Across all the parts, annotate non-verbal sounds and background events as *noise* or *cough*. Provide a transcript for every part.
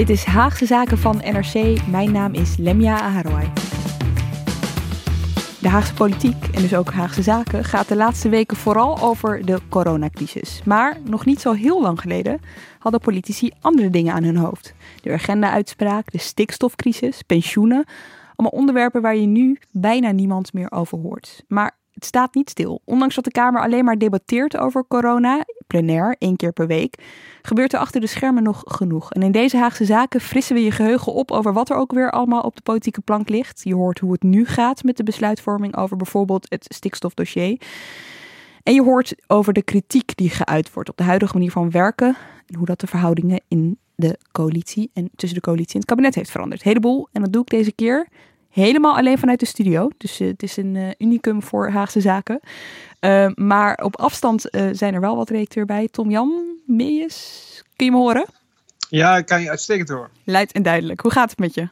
Dit is Haagse Zaken van NRC. Mijn naam is Lemja Aharoy. De Haagse politiek en dus ook Haagse Zaken gaat de laatste weken vooral over de coronacrisis. Maar nog niet zo heel lang geleden hadden politici andere dingen aan hun hoofd. De agenda-uitspraak, de stikstofcrisis, pensioenen. Allemaal onderwerpen waar je nu bijna niemand meer over hoort. Maar het staat niet stil. Ondanks dat de Kamer alleen maar debatteert over corona, plenair, één keer per week, gebeurt er achter de schermen nog genoeg. En in deze Haagse zaken frissen we je geheugen op over wat er ook weer allemaal op de politieke plank ligt. Je hoort hoe het nu gaat met de besluitvorming over bijvoorbeeld het stikstofdossier. En je hoort over de kritiek die geuit wordt op de huidige manier van werken en hoe dat de verhoudingen in de coalitie en tussen de coalitie en het kabinet heeft veranderd. Heleboel. En dat doe ik deze keer helemaal alleen vanuit de studio. Dus uh, het is een uh, unicum voor Haagse zaken. Uh, maar op afstand zijn er wel wat redacteur bij. Tom Jan Mees, kun je me horen? Ja, ik kan je uitstekend horen. Luid en duidelijk. Hoe gaat het met je?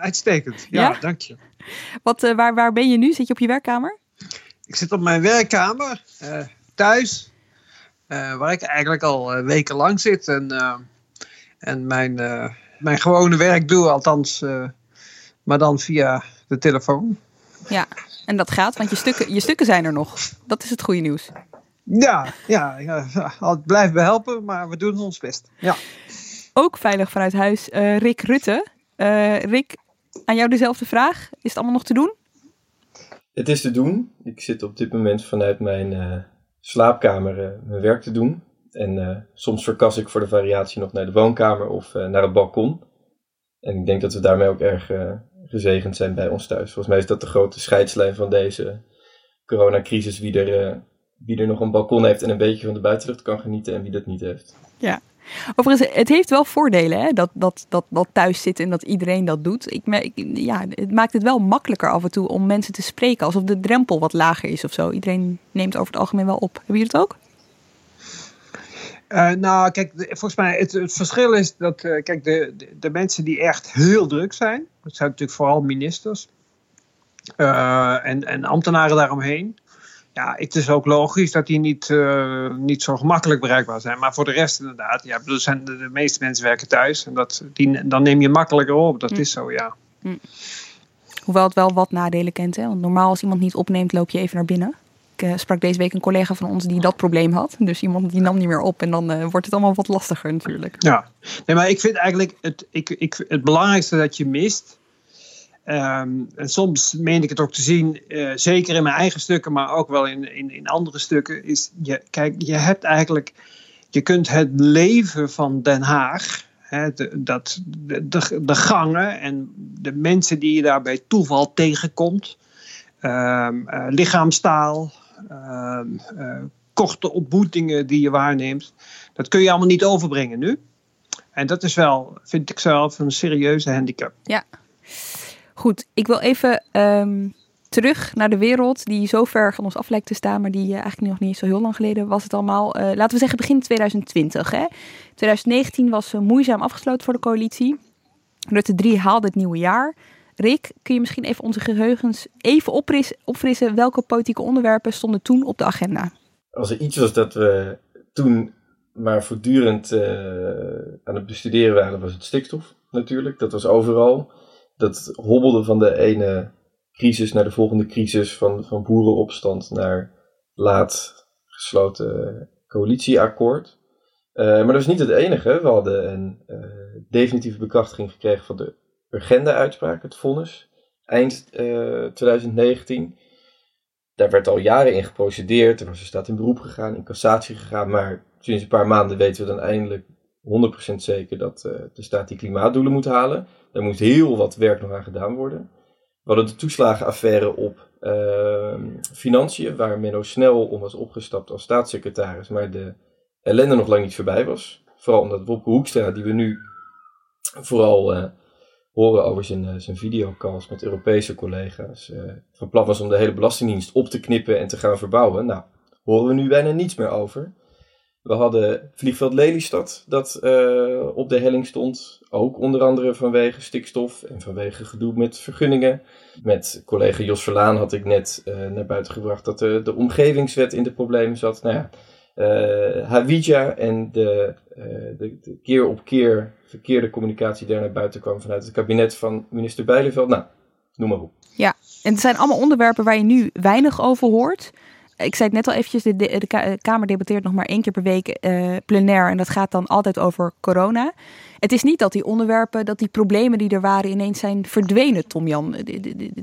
uitstekend, ja, ja? dank je. Wat, waar, waar ben je nu? Zit je op je werkkamer? Ik zit op mijn werkkamer, thuis. waar ik eigenlijk al weken lang zit. En, en mijn, mijn gewone werk doe, althans maar dan via de telefoon. Ja, en dat gaat, want je stukken, je stukken zijn er nog. Dat is het goede nieuws. Ja, ja, ja het blijft behelpen, maar we doen ons best. Ja. Ook veilig vanuit huis, uh, Rick Rutte. Uh, Rick, aan jou dezelfde vraag. Is het allemaal nog te doen? Het is te doen. Ik zit op dit moment vanuit mijn uh, slaapkamer mijn werk te doen. En soms verkas ik voor de variatie nog naar de woonkamer of naar het balkon. En ik denk dat we daarmee ook erg gezegend zijn bij ons thuis. Volgens mij is dat de grote scheidslijn van deze coronacrisis. Wie er, uh, wie er nog een balkon heeft en een beetje van de buitenlucht kan genieten en wie dat niet heeft. Ja. Overigens, het heeft wel voordelen hè? Dat, dat, dat, dat thuis zitten en dat iedereen dat doet. Ik, ja, het maakt het wel makkelijker af en toe om mensen te spreken. Alsof de drempel wat lager is of zo. Iedereen neemt over het algemeen wel op. Hebben jullie het ook? Uh, nou, kijk, volgens mij het, het verschil is dat, uh, kijk, de, de, de, mensen die echt heel druk zijn, dat zijn natuurlijk vooral ministers uh, en, en ambtenaren daaromheen. Ja, het is ook logisch dat die niet, niet zo gemakkelijk bereikbaar zijn. Maar voor de rest inderdaad, ja, bedoel, zijn de, de, meeste mensen werken thuis. En dat, die, dan neem je makkelijker op, dat hm. is zo, ja. Hm. Hoewel het wel wat nadelen kent, hè? Want normaal als iemand niet opneemt, loop je even naar binnen. Uh, sprak deze week een collega van ons die dat probleem had. Dus iemand die nam niet meer op en dan uh, wordt het allemaal wat lastiger natuurlijk. Ja, nee, maar ik vind eigenlijk het, ik, ik, het belangrijkste dat je mist. Um, en soms meen ik het ook te zien, uh, zeker in mijn eigen stukken, maar ook wel in, in, in andere stukken, is je, kijk, je hebt eigenlijk, je kunt het leven van Den Haag, hè, de, dat, de, de, gangen en de mensen die je daar bij toeval tegenkomt, um, lichaamstaal, korte ontmoetingen die je waarneemt. Dat kun je allemaal niet overbrengen nu. En dat is wel, vind ik zelf, een serieuze handicap. Ja. Goed, ik wil even um, terug naar de wereld die zo ver van ons af lijkt te staan, maar die uh, eigenlijk nog niet zo heel lang geleden was het allemaal. Uh, laten we zeggen begin 2020. Hè? 2019 was moeizaam afgesloten voor de coalitie. Rutte 3 haalde het nieuwe jaar. Rick, kun je misschien even onze geheugens even opfrissen? Welke politieke onderwerpen stonden toen op de agenda? Als er iets was dat we toen maar voortdurend uh, aan het bestuderen waren, was het stikstof natuurlijk. Dat was overal. Dat hobbelde van de ene crisis naar de volgende crisis, van, van boerenopstand naar laat gesloten coalitieakkoord. Uh, maar dat was niet het enige. We hadden een uh, definitieve bekrachtiging gekregen van de agenda-uitspraak, het vonnis, eind uh, eh, 2019. Daar werd al jaren in geprocedeerd. Er was een staat in beroep gegaan, in cassatie gegaan. Maar sinds een paar maanden weten we dan eindelijk 100% zeker dat uh, de staat die klimaatdoelen moet halen. Daar moet heel wat werk nog aan gedaan worden. We hadden de toeslagenaffaire op uh, financiën, waar Menno Snel om was opgestapt als staatssecretaris. Maar de ellende nog lang niet voorbij was. Vooral omdat Wopke Hoekstra, die we nu vooral horen over zijn, zijn videocalls met Europese collega's. van plan was om de hele Belastingdienst op te knippen en te gaan verbouwen. Nou, horen we nu bijna niets meer over. We hadden vliegveld Lelystad, dat uh, op de helling stond. Ook onder andere vanwege stikstof en vanwege gedoe met vergunningen. Met collega Jos Verlaan had ik net naar buiten gebracht dat de, de omgevingswet in de problemen zat. Nou ja, Hawija en de, de, de, keer op keer verkeerde communicatie daar naar buiten kwam vanuit het kabinet van minister Bijleveld. Nou, noem maar op. Ja, en het zijn allemaal onderwerpen waar je nu weinig over hoort ik zei het net al eventjes, de, de, de, Kamer debatteert nog maar één keer per week uh, plenair. En dat gaat dan altijd over corona. Het is niet dat die onderwerpen, dat die problemen die er waren ineens zijn verdwenen, Tom Jan.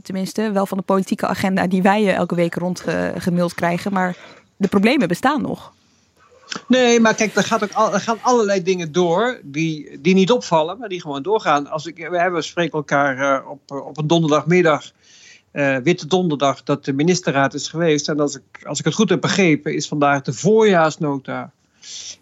Tenminste, wel van de politieke agenda die wij eh, elke week rondgemaild krijgen. Maar de problemen bestaan nog. Nee, maar kijk, er, gaat ook al, er gaan allerlei dingen door die, die niet opvallen, maar die gewoon doorgaan. Als ik, we hebben, spreken elkaar uh, op, op een donderdagmiddag uh, Witte Donderdag dat de ministerraad is geweest. En als ik, als ik het goed heb begrepen, is vandaag de voorjaarsnota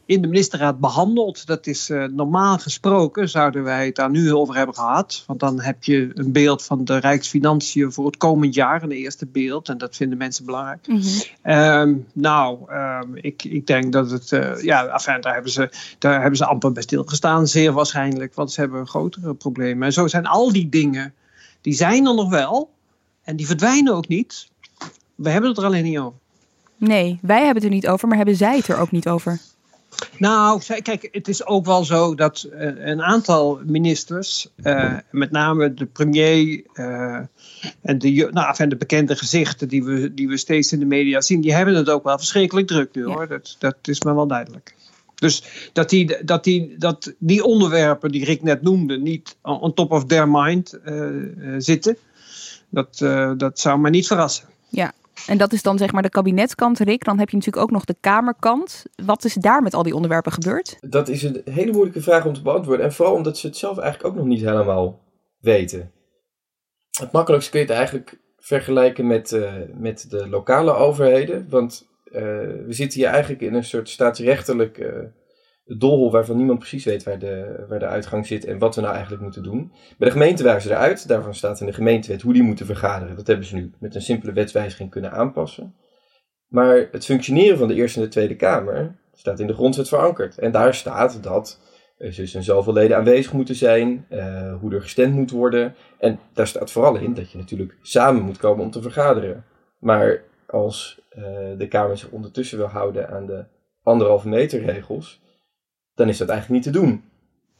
in de ministerraad behandeld. Dat is uh, normaal gesproken, zouden wij het daar nu over hebben gehad. Want dan heb je een beeld van de Rijksfinanciën voor het komend jaar, een eerste beeld. En dat vinden mensen belangrijk. Mm -hmm. nou, um, ik, ik denk dat het, uh, ja, enfin, daar, hebben ze, daar hebben ze amper bij stilgestaan, zeer waarschijnlijk. Want ze hebben grotere problemen. En zo zijn al die dingen, die zijn er nog wel. En die verdwijnen ook niet. We hebben het er alleen niet over. Nee, wij hebben het er niet over, maar hebben zij het er ook niet over? Nou, kijk, het is ook wel zo dat uh, een aantal ministers, uh, met name de premier uh, en de, nou, en de bekende gezichten die we, die we steeds in de media zien, die hebben het ook wel verschrikkelijk druk nu hoor. Dat, dat is me wel duidelijk. Dus dat die, dat, die, dat die onderwerpen die Rick net noemde niet on top of their mind zitten. Dat, dat zou me niet verrassen. Ja, en dat is dan zeg maar de kabinetskant, Rick. Dan heb je natuurlijk ook nog de Kamerkant. Wat is daar met al die onderwerpen gebeurd? Dat is een hele moeilijke vraag om te beantwoorden. En vooral omdat ze het zelf eigenlijk ook nog niet helemaal weten. Het makkelijkste kun je het eigenlijk vergelijken met, uh, met de lokale overheden. Want uh, we zitten hier eigenlijk in een soort staatsrechtelijk de doolhol waarvan niemand precies weet waar de, waar de uitgang zit en wat we nou eigenlijk moeten doen. Bij de gemeente waren ze eruit. Daarvan staat in de gemeentewet hoe die moeten vergaderen. Dat hebben ze nu met een simpele wetswijziging kunnen aanpassen. Maar het functioneren van de Eerste en de Tweede Kamer staat in de grondwet verankerd. En daar staat dat er dus een zoveel leden aanwezig moeten zijn, uh, hoe er gestemd moet worden. En daar staat vooral in dat je natuurlijk samen moet komen om te vergaderen. Maar als uh, de Kamer zich ondertussen wil houden aan de anderhalve meter regels, dan is dat eigenlijk niet te doen.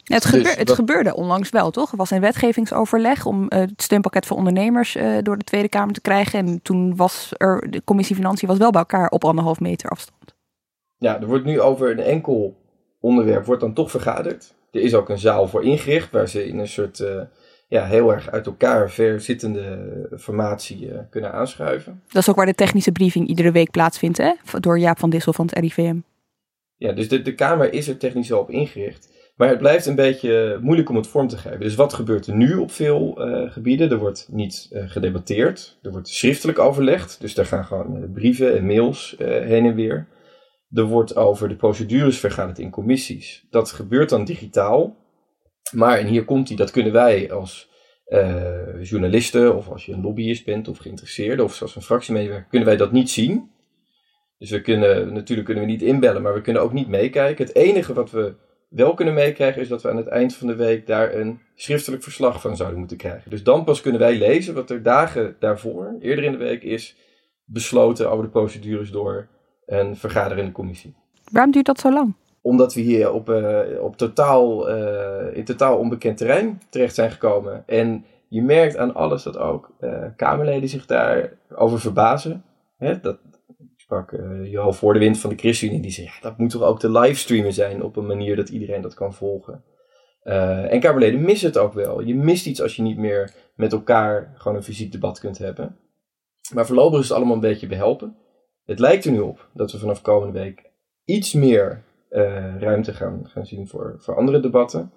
Het, dus het gebeurde onlangs wel, toch? Er was een wetgevingsoverleg om uh, het steunpakket voor ondernemers uh, door de Tweede Kamer te krijgen. En toen was er, de commissie Financiën was wel bij elkaar op anderhalf meter afstand. Ja, er wordt nu over een enkel onderwerp wordt dan toch vergaderd. Er is ook een zaal voor ingericht waar ze in een soort uh, ja, heel erg uit elkaar verzittende formatie kunnen aanschuiven. Dat is ook waar de technische briefing iedere week plaatsvindt, hè? Door Jaap van Dissel van het RIVM. Ja, dus de, de Kamer is er technisch al op ingericht. Maar het blijft een beetje moeilijk om het vorm te geven. Dus wat gebeurt er nu op veel uh, gebieden? Er wordt niet uh, gedebatteerd. Er wordt schriftelijk overlegd. Dus daar gaan gewoon uh, brieven en mails heen en weer. Er wordt over de procedures vergaderd in commissies. Dat gebeurt dan digitaal. Maar, en hier komt die, dat kunnen wij als journalisten of als je een lobbyist bent of geïnteresseerde of zoals een fractiemedewerker, kunnen wij dat niet zien. Dus we kunnen, natuurlijk kunnen we niet inbellen, maar we kunnen ook niet meekijken. Het enige wat we wel kunnen meekrijgen is dat we aan het eind van de week daar een schriftelijk verslag van zouden moeten krijgen. Dus dan pas kunnen wij lezen wat er dagen daarvoor, eerder in de week, is besloten over de procedures door een vergaderende commissie. Waarom duurt dat zo lang? Omdat we hier op, uh, op totaal, uh, in totaal onbekend terrein terecht zijn gekomen. En je merkt aan alles dat ook uh, Kamerleden zich daarover verbazen. Hè, dat, sprak uh, Johan Voordewind van de ChristenUnie. Die zei, ja, dat moet toch ook te livestreamen zijn op een manier dat iedereen dat kan volgen. Uh, en Kamerleden missen het ook wel. Je mist iets als je niet meer met elkaar gewoon een fysiek debat kunt hebben. Maar voorlopig is het allemaal een beetje behelpen. Het lijkt er nu op dat we vanaf komende week iets meer uh, ruimte gaan, gaan zien voor, voor andere debatten.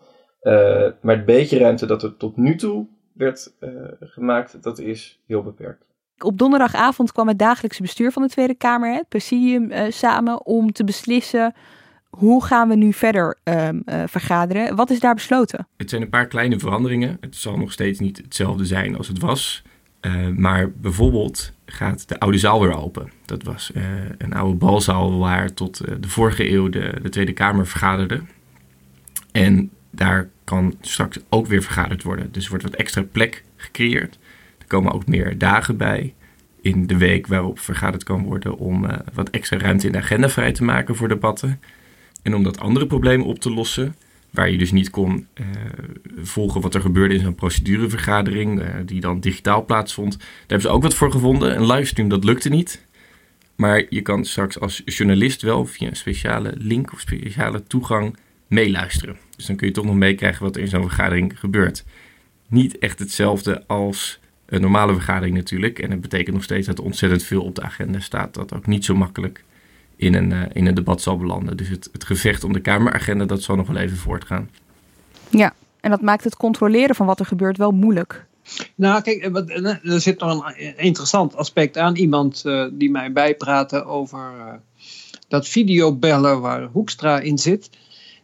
maar het beetje ruimte dat er tot nu toe werd gemaakt, dat is heel beperkt. Op donderdagavond kwam het dagelijkse bestuur van de Tweede Kamer, het presidium, uh, samen om te beslissen hoe gaan we nu verder eh, vergaderen? Wat is daar besloten? Het zijn een paar kleine veranderingen. Het zal nog steeds niet hetzelfde zijn als het was. Uh, maar bijvoorbeeld gaat de oude zaal weer open. Dat was een oude balzaal waar tot de vorige eeuw de, de, Tweede Kamer vergaderde. En daar kan straks ook weer vergaderd worden. Dus er wordt wat extra plek gecreëerd. Er komen ook meer dagen bij in de week waarop vergaderd kan worden om uh, wat extra ruimte in de agenda vrij te maken voor debatten. En om dat andere probleem op te lossen, waar je dus niet kon uh, volgen wat er gebeurde in zo'n procedurevergadering, uh, die dan digitaal plaatsvond. Daar hebben ze ook wat voor gevonden. Een livestream, dat lukte niet. Maar je kan straks als journalist wel via een speciale link of speciale toegang meeluisteren. Dus dan kun je toch nog meekrijgen wat er in zo'n vergadering gebeurt. Niet echt hetzelfde als een normale vergadering natuurlijk. En het betekent nog steeds dat er ontzettend veel op de agenda staat. Dat ook niet zo makkelijk in een, uh, in een debat zal belanden. Dus het, het gevecht om de Kameragenda, dat zal nog wel even voortgaan. Ja, en dat maakt het controleren van wat er gebeurt wel moeilijk. Nou, kijk, er zit nog een interessant aspect aan. Iemand uh, die mij bijpraatte over uh, dat videobellen waar Hoekstra in zit.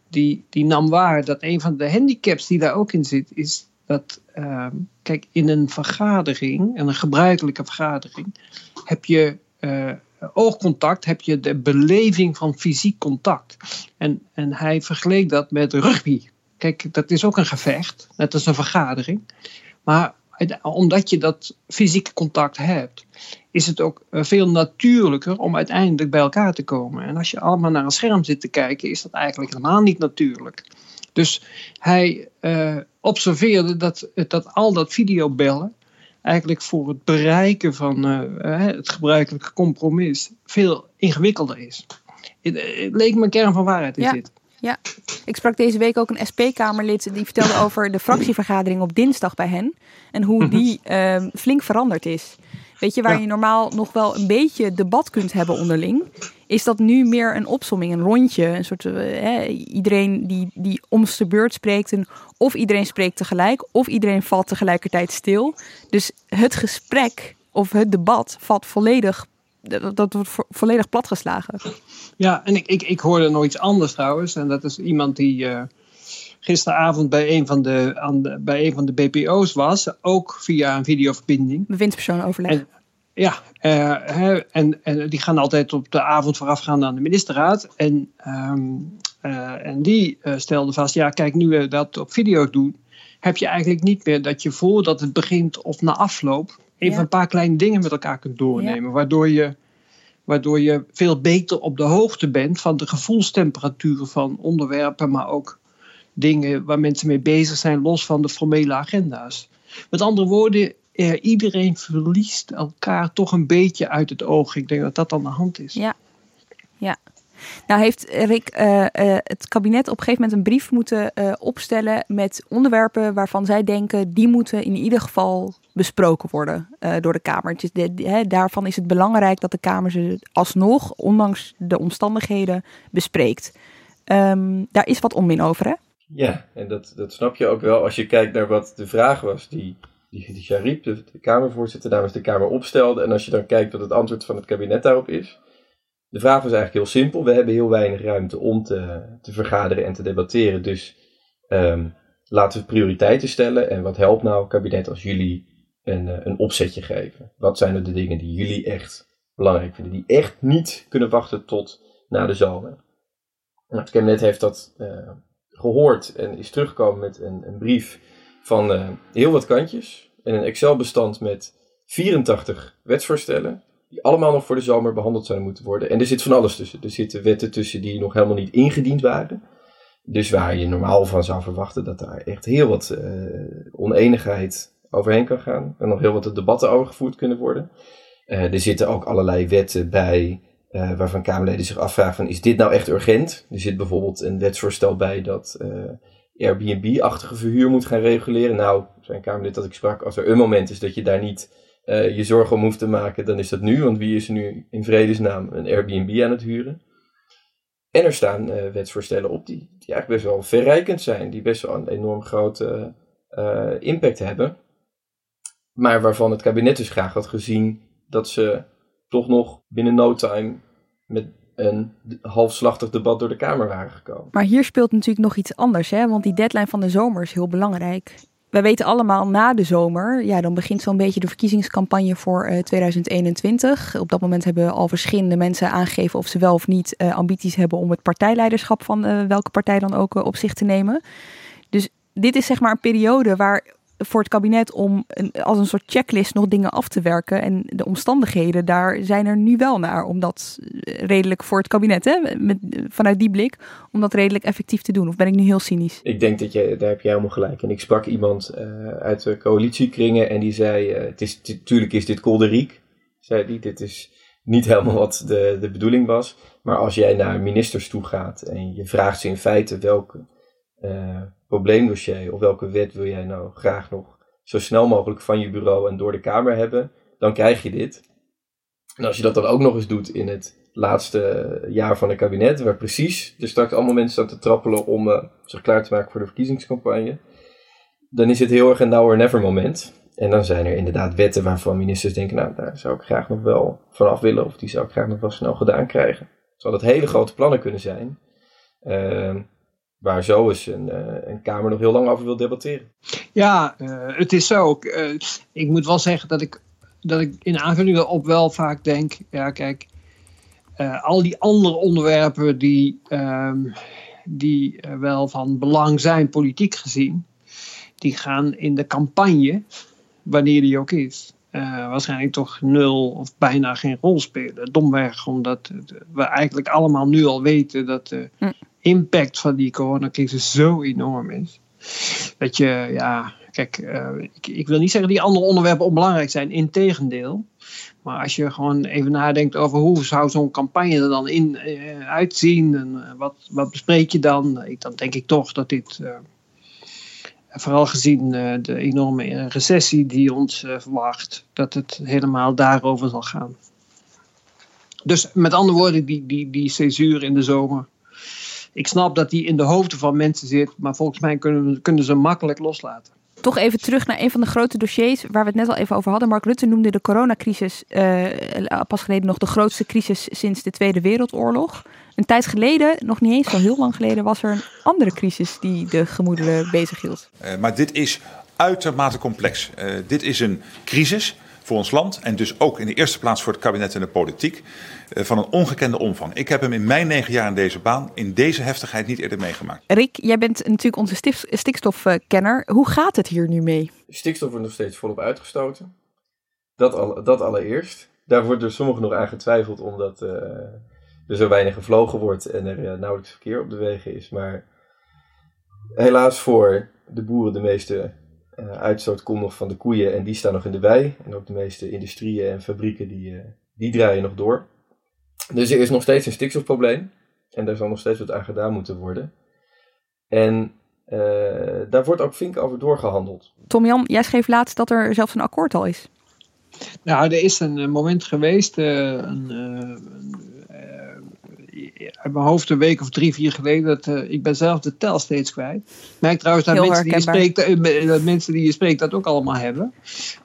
Die, die nam waar dat een van de handicaps die daar ook in zit, is dat, uh, kijk, in een vergadering, en een gebruikelijke vergadering, heb je uh, oogcontact, heb je de beleving van fysiek contact. En, en hij vergeleek dat met rugby. Kijk, dat is ook een gevecht, net als een vergadering. Maar omdat je dat fysieke contact hebt, is het ook veel natuurlijker om uiteindelijk bij elkaar te komen. En als je allemaal naar een scherm zit te kijken, is dat eigenlijk helemaal niet natuurlijk. Dus hij uh, observeerde dat, dat al dat videobellen eigenlijk voor het bereiken van uh, het gebruikelijke compromis veel ingewikkelder is. Het, het leek me een kern van waarheid in ja. dit. Ja, ik sprak deze week ook een SP-Kamerlid die vertelde over de fractievergadering op dinsdag bij hen. En hoe *laughs* die uh, flink veranderd is. Weet je, waar ja. je normaal nog wel een beetje debat kunt hebben onderling, is dat nu meer een opsomming, een rondje. Een soort, uh, iedereen die, die om de beurt spreekt. En of iedereen spreekt tegelijk, of iedereen valt tegelijkertijd stil. Dus het gesprek of het debat valt volledig, dat, wordt vo volledig platgeslagen. Ja, en ik, ik, ik hoorde nog iets anders trouwens. En dat is iemand die uh, gisteravond bij een, van de, aan de, bij een van de BPO's was. Ook via een videoverbinding. Bewindspersoon overleg. En, ja, uh, hè, en, en die gaan altijd op de avond voorafgaand aan de ministerraad. En, um, uh, en die uh, stelde vast, ja kijk, nu we dat op video doen, heb je eigenlijk niet meer dat je voordat het begint of na afloop even ja. een paar kleine dingen met elkaar kunt doornemen. Ja. Waardoor, je, waardoor je veel beter op de hoogte bent van de gevoelstemperatuur van onderwerpen, maar ook dingen waar mensen mee bezig zijn, los van de formele agenda's. Met andere woorden, eh, iedereen verliest elkaar toch een beetje uit het oog. Ik denk dat dat aan de hand is. Ja, ja. Nou heeft Rick uh, uh, het kabinet op een gegeven moment een brief moeten uh, opstellen met onderwerpen waarvan zij denken die moeten in ieder geval besproken worden door de Kamer. Dus de, de, he, daarvan is het belangrijk dat de Kamer ze alsnog, ondanks de omstandigheden, bespreekt. Um, daar is wat onmin over, hè? Ja, en dat, dat snap je ook wel als je kijkt naar wat de vraag was die die, die Sharif, de, de Kamervoorzitter, namens de Kamer opstelde. En als je dan kijkt wat het antwoord van het kabinet daarop is. De vraag was eigenlijk heel simpel. We hebben heel weinig ruimte om te, te vergaderen en te debatteren. Dus um, laten we prioriteiten stellen. En wat helpt nou, kabinet, als jullie een, een opzetje geven? Wat zijn er de dingen die jullie echt belangrijk vinden? Die echt niet kunnen wachten tot na de zomer? Nou, het kabinet heeft dat uh, gehoord en is teruggekomen met een, een brief van uh, heel wat kantjes. En een Excel-bestand met 84 wetsvoorstellen. Die allemaal nog voor de zomer behandeld zouden moeten worden. En er zit van alles tussen. Er zitten wetten tussen die nog helemaal niet ingediend waren. Dus waar je normaal van zou verwachten dat daar echt heel wat uh, oneenigheid overheen kan gaan. En nog heel wat debatten over gevoerd kunnen worden. Uh, er zitten ook allerlei wetten bij. Uh, waarvan Kamerleden zich afvragen: van, is dit nou echt urgent? Er zit bijvoorbeeld een wetsvoorstel bij dat Airbnb-achtige verhuur moet gaan reguleren. Nou, zijn Kamerlid dat ik sprak, als er een moment is dat je daar niet uh, je zorgen om hoeft te maken, dan is dat nu. Want wie is er nu in vredesnaam een Airbnb aan het huren? En er staan wetsvoorstellen op die, die eigenlijk best wel verrijkend zijn, die best wel een enorm grote impact hebben. Maar waarvan het kabinet dus graag had gezien dat ze toch nog binnen no time met een halfslachtig debat door de Kamer waren gekomen. Maar hier speelt natuurlijk nog iets anders, hè? want die deadline van de zomer is heel belangrijk. Wij weten allemaal na de zomer, ja, dan begint zo'n beetje de verkiezingscampagne voor uh, 2021. Op dat moment hebben al verschillende mensen aangegeven of ze wel of niet uh, ambities hebben om het partijleiderschap van uh, welke partij dan ook op zich te nemen. Dus dit is zeg maar een periode waar voor het kabinet om een, als een soort checklist nog dingen af te werken. En de omstandigheden daar zijn er nu wel naar om dat redelijk voor het kabinet, hè, vanuit die blik, om dat redelijk effectief te doen. Of ben ik nu heel cynisch? Ik denk dat je, daar heb jij helemaal gelijk. En ik sprak iemand uh, uit de coalitiekringen en die zei, uh, het is, natuurlijk is dit kolderiek, zei die, dit is niet helemaal wat de, de bedoeling was. Maar als jij naar ministers toe gaat en je vraagt ze in feite welke uh, probleemdossier of welke wet wil jij nou graag nog zo snel mogelijk van je bureau en door de Kamer hebben, dan krijg je dit. En als je dat dan ook nog eens doet in het laatste jaar van het kabinet, waar precies er straks allemaal mensen staan te trappelen om uh, zich klaar te maken voor de verkiezingscampagne, dan is het heel erg een now or never moment. En dan zijn er inderdaad wetten waarvan ministers denken, nou, daar zou ik graag nog wel vanaf willen, of die zou ik graag nog wel snel gedaan krijgen. Zou dat hele grote plannen kunnen zijn. Uh, waar zo eens een, uh, een Kamer nog heel lang over wil debatteren. Ja, uh, het is zo. Uh, ik moet wel zeggen dat ik, dat ik in aanvulling op wel vaak denk, ja kijk, al die andere onderwerpen die, um, die wel van belang zijn, politiek gezien, die gaan in de campagne, wanneer die ook is, waarschijnlijk toch nul of bijna geen rol spelen. Domweg, omdat we eigenlijk allemaal nu al weten dat hm impact van die coronacrisis zo enorm is. Dat je, ja, kijk, uh, ik, ik, wil niet zeggen die andere onderwerpen onbelangrijk zijn, integendeel. Maar als je gewoon even nadenkt over hoe zou zo'n campagne er dan in, uh, uitzien en uh, wat, wat bespreek je dan, dan denk ik toch dat dit, vooral gezien de enorme recessie die ons verwacht, dat het helemaal daarover zal gaan. Dus met andere woorden, die, die, die césuur in de zomer, ik snap dat die in de hoofden van mensen zit, maar volgens mij kunnen, kunnen ze makkelijk loslaten. Toch even terug naar een van de grote dossiers waar we het net al even over hadden. Mark Rutte noemde de coronacrisis uh, pas geleden nog de grootste crisis sinds de Tweede Wereldoorlog. Een tijd geleden, nog niet eens zo heel lang geleden, was er een andere crisis die de gemoederen bezighield. Uh, maar dit is uitermate complex. Uh, dit is een crisis voor ons land en dus ook in de eerste plaats voor het kabinet en de politiek van een ongekende omvang. Ik heb hem in mijn negen jaar in deze baan in deze heftigheid niet eerder meegemaakt. Rick, jij bent natuurlijk onze stikstofkenner. Hoe gaat het hier nu mee? Stikstof wordt nog steeds volop uitgestoten. Dat, al, dat allereerst. Daar wordt door sommigen nog aan getwijfeld omdat uh, er zo weinig gevlogen wordt en er uh, nauwelijks verkeer op de wegen is. Maar helaas voor de boeren de meeste uh, uitstoot komt nog van de koeien en die staan nog in de wei. En ook de meeste industrieën en fabrieken die, die draaien nog door. Dus er is nog steeds een stikstofprobleem. En daar zal nog steeds wat aan gedaan moeten worden. En uh, daar wordt ook flink over doorgehandeld. Tom Jan, jij schreef laatst dat er zelfs een akkoord al is. Nou, er is een moment geweest, uh, een, uh, uit mijn hoofd een week of drie, vier geleden, dat ik ben zelf de tel steeds kwijt. Ik merk trouwens dat mensen die, je spreekt, dat mensen die je spreekt dat ook allemaal hebben.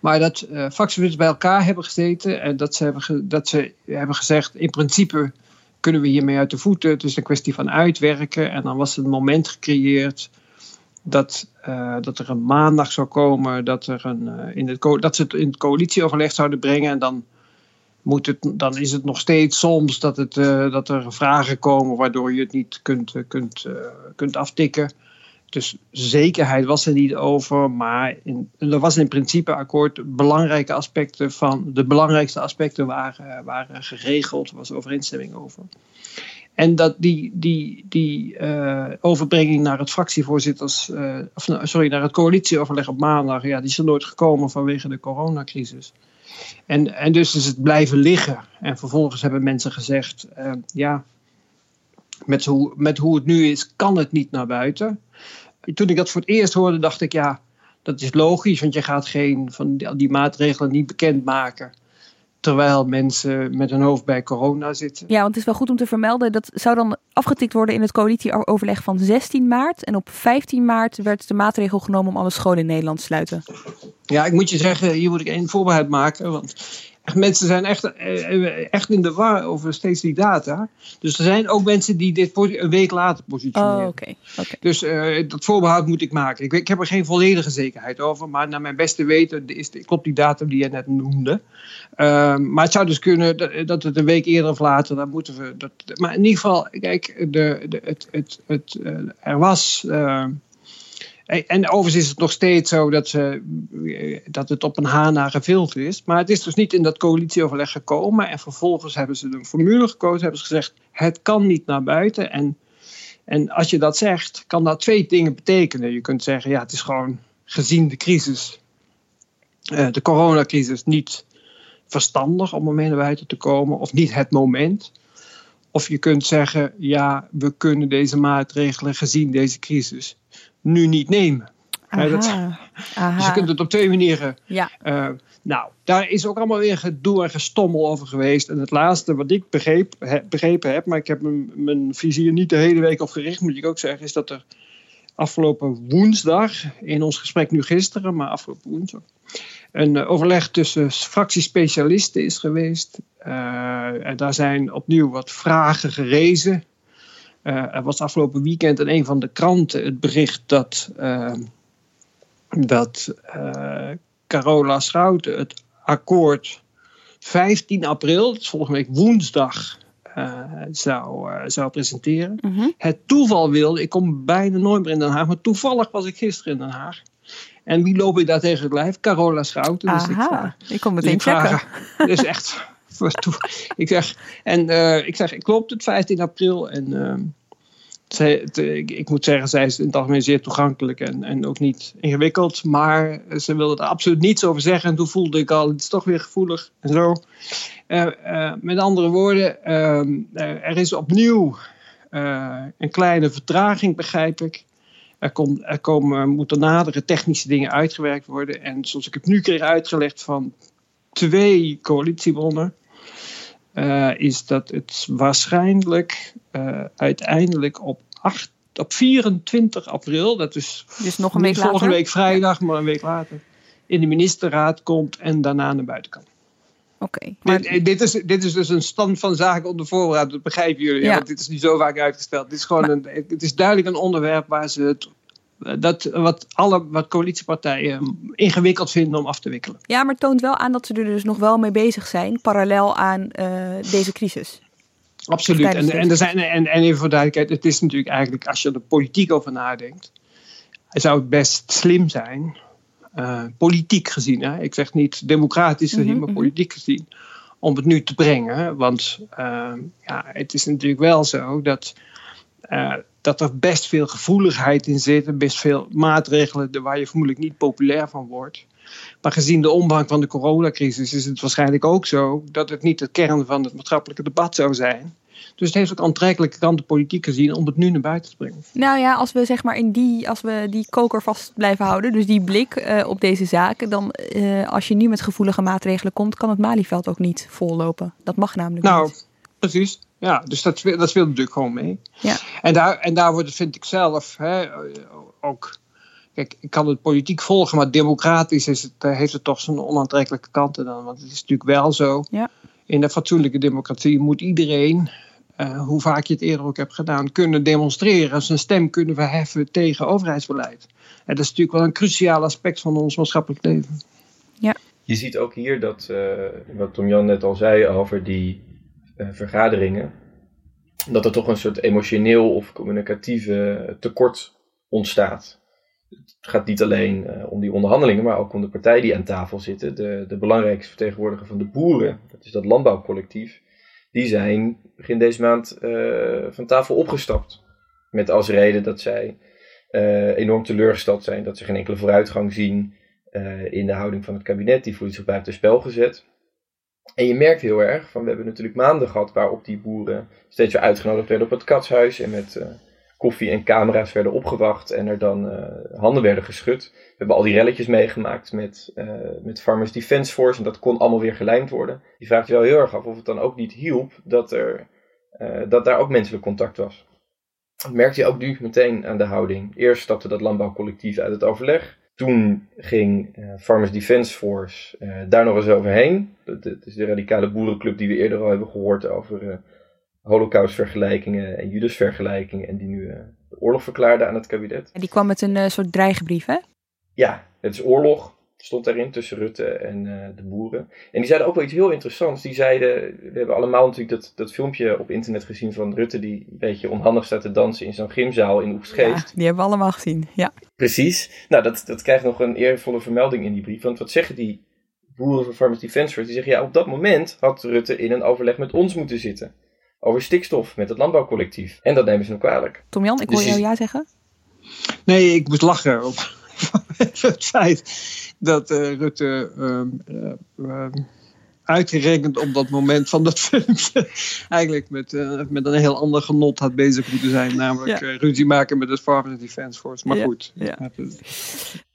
Maar dat uh, vakcentrums bij elkaar hebben gezeten en dat ze hebben, dat ze hebben gezegd, in principe kunnen we hiermee uit de voeten. Het is een kwestie van uitwerken. En dan was er een moment gecreëerd dat, uh, dat er een maandag zou komen, dat, er een, uh, in het dat ze het in het coalitieoverleg zouden brengen. En dan, moet het, dan is het nog steeds soms dat, het, uh, dat er vragen komen waardoor je het niet kunt, kunt, kunt aftikken. Dus zekerheid was er niet over, maar er was in principe akkoord. Belangrijke aspecten van de belangrijkste aspecten waren, waren geregeld, er was overeenstemming over. En dat die, die, die overbrenging naar het fractievoorzitters, of, sorry, naar het coalitieoverleg op maandag, ja, die is er nooit gekomen vanwege de coronacrisis. En, en dus is het blijven liggen. En vervolgens hebben mensen gezegd, uh, ja, met hoe, met hoe het nu is, kan het niet naar buiten. Toen ik dat voor het eerst hoorde, dacht ik, ja, dat is logisch, want je gaat geen van die maatregelen niet bekendmaken terwijl mensen met hun hoofd bij corona zitten. Ja, want het is wel goed om te vermelden, dat zou dan afgetikt worden in het coalitieoverleg van 16 maart. En op 15 maart werd de maatregel genomen om alle scholen in Nederland te sluiten. Ja, ik moet je zeggen, hier moet ik één voorbehoud maken, want Mensen zijn echt, eh, echt in de war over steeds die data. Dus er zijn ook mensen die dit een week later positioneren. Oh. Dus uh, dat voorbehoud moet ik maken. Ik, ik, heb er geen volledige zekerheid over. Maar naar mijn beste weten is, klopt die datum die je net noemde. Uh, maar het zou dus kunnen dat, dat, het een week eerder of later, dan moeten we. Dat, maar in ieder geval, kijk, de, de, het, het, het, er was. En overigens is het nog steeds zo dat, ze, dat het op een HANA gefilterd is. Maar het is dus niet in dat coalitieoverleg gekomen. En vervolgens hebben ze een formule gekozen. Hebben ze gezegd, het kan niet naar buiten. En, en als je dat zegt, kan dat twee dingen betekenen. Je kunt zeggen, ja, het is gewoon gezien de crisis, uh, de coronacrisis, niet verstandig om ermee naar buiten te komen. Of niet het moment. Of je kunt zeggen, ja, we kunnen deze maatregelen gezien deze crisis nu niet nemen. Aha, dat, aha. *laughs* Dus je kunt het op twee manieren. Ja. Uh, nou, daar is ook allemaal weer gedoe en gestommel over geweest. En het laatste wat ik begreep, he, begrepen heb, maar ik heb mijn, mijn vizier niet de hele week op gericht, moet ik ook zeggen, is dat er afgelopen woensdag, in ons gesprek nu gisteren, maar afgelopen woensdag, een uh, overleg tussen fractiespecialisten is geweest. Uh, en daar zijn opnieuw wat vragen gerezen. Uh, er was afgelopen weekend in een van de kranten het bericht dat, dat Carola Schouten het akkoord 15 april, is volgende week woensdag, zou, zou presenteren. Mm -hmm. Het toeval wilde, ik kom bijna nooit meer in Den Haag, maar toevallig was ik gisteren in Den Haag. En wie loop ik daar tegen het lijf? Carola Schouten. Dus ik, vraag, ik kom meteen dus ik checken. *laughs* Vraag, dus echt. ik zeg, en uh, ik zeg, klopt het 15 april? En uh, zij, het, ik, ik, moet zeggen, zij is in het algemeen zeer toegankelijk en, en ook niet ingewikkeld. Maar ze wilde er absoluut niets over zeggen. En toen voelde ik al, het is toch weer gevoelig en zo. Uh, uh, met andere woorden, uh, er is opnieuw een kleine vertraging, begrijp ik. Er, komt, er komen, moeten nadere technische dingen uitgewerkt worden. En zoals ik het nu kreeg uitgelegd van twee coalitiebronnen, uh, is dat het waarschijnlijk uh, uiteindelijk op, 8, op 24 april, dat is, dus nog een week volgende later? week vrijdag, maar een week later, in de ministerraad komt en daarna naar buiten kan. Oké. Okay, maar... dit, dit, is, dit is dus een stand van zaken onder voorraad, dat begrijpen jullie. Ja. Want dit is niet zo vaak uitgesteld. Dit is gewoon Maar- een, het is duidelijk een onderwerp waar ze het, dat, wat alle wat coalitiepartijen ingewikkeld vinden om af te wikkelen. Ja, maar het toont wel aan dat ze er dus nog wel mee bezig zijn, parallel aan eh, deze crisis. Absoluut. En, en, er zijn, en, en even voor duidelijkheid, het is natuurlijk eigenlijk, als je er politiek over nadenkt, zou het best slim zijn, eh, politiek gezien, hè? ik zeg niet democratisch gezien, Mhm, maar mhm. politiek gezien, om het nu te brengen. Want eh, ja, het is natuurlijk wel zo dat, eh, dat er best veel gevoeligheid in zit, en best veel maatregelen waar je vermoedelijk niet populair van wordt. Maar gezien de omvang van de coronacrisis is het waarschijnlijk ook zo dat het niet de kern van het maatschappelijke debat zou zijn. Dus het heeft ook aantrekkelijke kanten politiek gezien om het nu naar buiten te brengen. Nou ja, als we zeg maar in die, als we die koker vast blijven houden, dus die blik eh, op deze zaken, dan eh, als je nu met gevoelige maatregelen komt, kan het Malieveld ook niet vollopen. Dat mag namelijk Nou, niet. precies. Ja, dus dat, dat speelt natuurlijk gewoon mee. Ja. En, daar, en daar wordt het, vind ik zelf, hè, ook. Kijk, ik kan het politiek volgen, maar democratisch is het, eh, heeft het toch zijn onaantrekkelijke kanten dan. Want het is natuurlijk wel zo. Ja. In een fatsoenlijke democratie moet iedereen, eh, hoe vaak je het eerder ook hebt gedaan, kunnen demonstreren, zijn stem kunnen verheffen tegen overheidsbeleid. En dat is natuurlijk wel een cruciaal aspect van ons maatschappelijk leven. Je ziet ook hier dat, eh, wat Tom Jan net al zei over die eh, vergaderingen, dat er toch een soort emotioneel of communicatieve tekort ontstaat. Het gaat niet alleen eh, om die onderhandelingen, maar ook om de partijen die aan tafel zitten. De, de belangrijkste vertegenwoordiger van de boeren, dat is dat landbouwcollectief, die zijn begin deze maand eh, van tafel opgestapt. Met als reden dat zij eh, enorm teleurgesteld zijn, dat ze geen enkele vooruitgang zien eh, in de houding van het kabinet. Die voelt zich buiten spel gezet. En je merkt heel erg, van we hebben natuurlijk maanden gehad waarop die boeren steeds weer uitgenodigd werden op het katshuis en met koffie en camera's werden opgewacht en er dan eh, handen werden geschud. We hebben al die relletjes meegemaakt met, eh, met Farmers Defence Force en dat kon allemaal weer gelijmd worden. Je vraagt je wel heel erg af of het dan ook niet hielp dat, er, eh, dat daar ook menselijk contact was. Dat merkte je ook nu meteen aan de houding. Eerst stapte dat landbouwcollectief uit het overleg. toen ging Farmers Defence Force daar nog eens overheen. Dat, is de radicale boerenclub die we eerder al hebben gehoord over holocaustvergelijkingen en Judasvergelijkingen. En die nu de oorlog verklaarde aan het kabinet. En die kwam met een soort dreigbrief, hè? Ja, het is oorlog stond daarin tussen Rutte en uh, de boeren. En die zeiden ook wel iets heel interessants. Die zeiden, we hebben allemaal natuurlijk dat, dat filmpje op internet gezien van Rutte die een beetje onhandig staat te dansen in zo'n gymzaal in Oegstgeest. Ja, die hebben we allemaal gezien, ja. Precies. Nou, dat, dat krijgt nog een eervolle vermelding in die brief. Want wat zeggen die boeren van Farmers Defence Force? Die zeggen, ja, op dat moment had Rutte in een overleg met ons moeten zitten. Over stikstof met het landbouwcollectief. En dat nemen ze hem kwalijk. Tom Jan, ik hoor dus jou ja zeggen. Nee, ik moest lachen op *laughs* het feit dat uh, Rutte uh, uitgerekend op dat moment van dat filmpje *laughs* eigenlijk met, uh, met een heel ander genot had bezig moeten zijn. Namelijk ja. ruzie maken met het Farmers Defence Force. Maar ja. goed. Ja.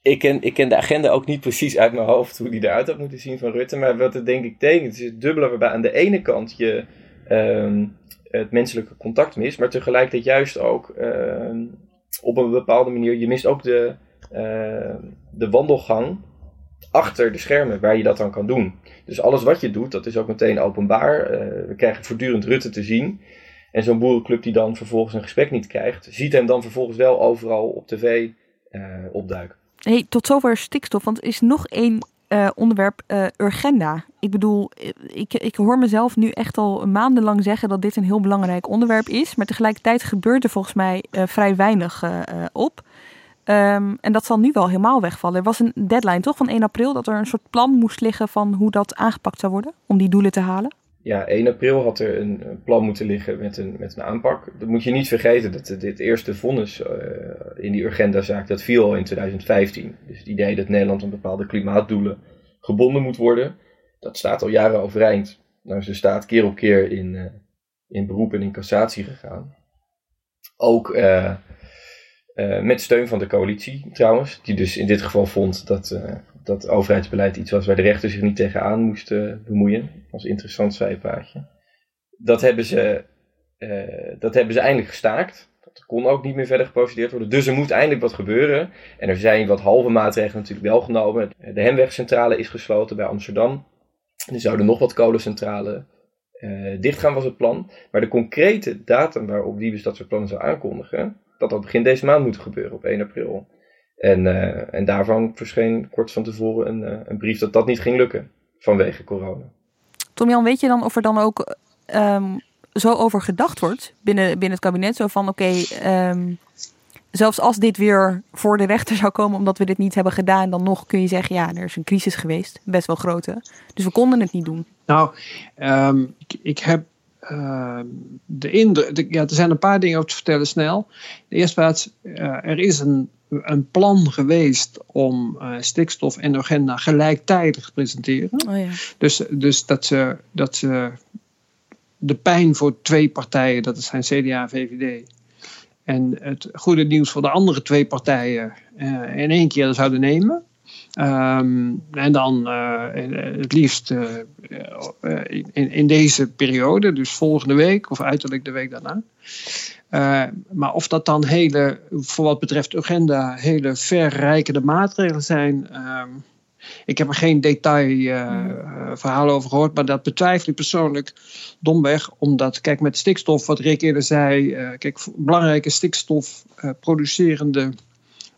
Ik ken, ik ken de agenda ook niet precies uit mijn hoofd hoe die eruit had moeten zien van Rutte. Maar wat het denk ik tekent is het dubbele waarbij aan de ene kant je ehm, het menselijke contact mist. Maar tegelijkertijd juist ook ehm, op een bepaalde manier, je mist ook de, de wandelgang achter de schermen waar je dat dan kan doen. Dus alles wat je doet, dat is ook meteen openbaar. Uh, we krijgen voortdurend Rutte te zien. En zo'n boerenclub die dan vervolgens een gesprek niet krijgt, ziet hem dan vervolgens wel overal op tv uh, opduiken. Hey, tot zover stikstof, want er is nog één uh, onderwerp, urgenda. Ik bedoel, ik, ik hoor mezelf nu echt al maandenlang zeggen dat dit een heel belangrijk onderwerp is. Maar tegelijkertijd gebeurt er volgens mij vrij weinig op. Um, en dat zal nu wel helemaal wegvallen. Er was een deadline toch van 1 april dat er een soort plan moest liggen van hoe dat aangepakt zou worden om die doelen te halen. Ja, 1 april had er een plan moeten liggen met een, met een aanpak. Dat moet je niet vergeten dat dit eerste vonnis uh, in die Urgenda-zaak, dat viel al in 2015. Dus het idee dat Nederland aan bepaalde klimaatdoelen gebonden moet worden, dat staat al jaren overeind. Nou is de staat keer op keer in, uh, in beroep en in cassatie gegaan. Ook uh, met steun van de coalitie trouwens, die dus in dit geval vond dat, dat overheidsbeleid iets was waar de rechter zich niet tegenaan moest uh, bemoeien. Als interessant zijpaadje. Dat hebben, ze, dat hebben ze eindelijk gestaakt. Dat kon ook niet meer verder geprocedeerd worden. Dus er moet eindelijk wat gebeuren. En er zijn wat halve maatregelen natuurlijk wel genomen. De Hemwegcentrale is gesloten bij Amsterdam. Er zouden nog wat kolencentrales dichtgaan was het plan. Maar de concrete datum waarop Wiebes dat soort plannen zou aankondigen, dat dat begin deze maand moet gebeuren, op 1 april. En, uh, en daarvan verscheen kort van tevoren een, uh, een, brief dat dat niet ging lukken vanwege corona. Tom-Jan, weet je dan of er dan ook um, zo over gedacht wordt binnen, binnen het kabinet? Zo van, oké, okay, um, zelfs als dit weer voor de rechter zou komen omdat we dit niet hebben gedaan, dan nog kun je zeggen, ja, er is een crisis geweest, best wel grote. Dus we konden het niet doen. Nou, um, ik, ik heb uh, de indruk, ja, er zijn een paar dingen over te vertellen snel. De eerste plaats, uh, er is een, een plan geweest om uh, stikstof en agenda gelijktijdig te presenteren. Oh ja. Dus, dus dat, ze, dat ze de pijn voor twee partijen, dat zijn CDA en VVD, en het goede nieuws voor de andere twee partijen in één keer zouden nemen. Um, en dan uh, het liefst uh, in, in, deze periode, dus volgende week of uiterlijk de week daarna. Uh, maar of dat dan hele, voor wat betreft agenda, hele verrijkende maatregelen zijn. Um, ik heb er geen detailverhalen over gehoord, maar dat betwijfel ik persoonlijk domweg. Omdat, kijk, met stikstof, wat Rick eerder zei, kijk, belangrijke stikstofproducerende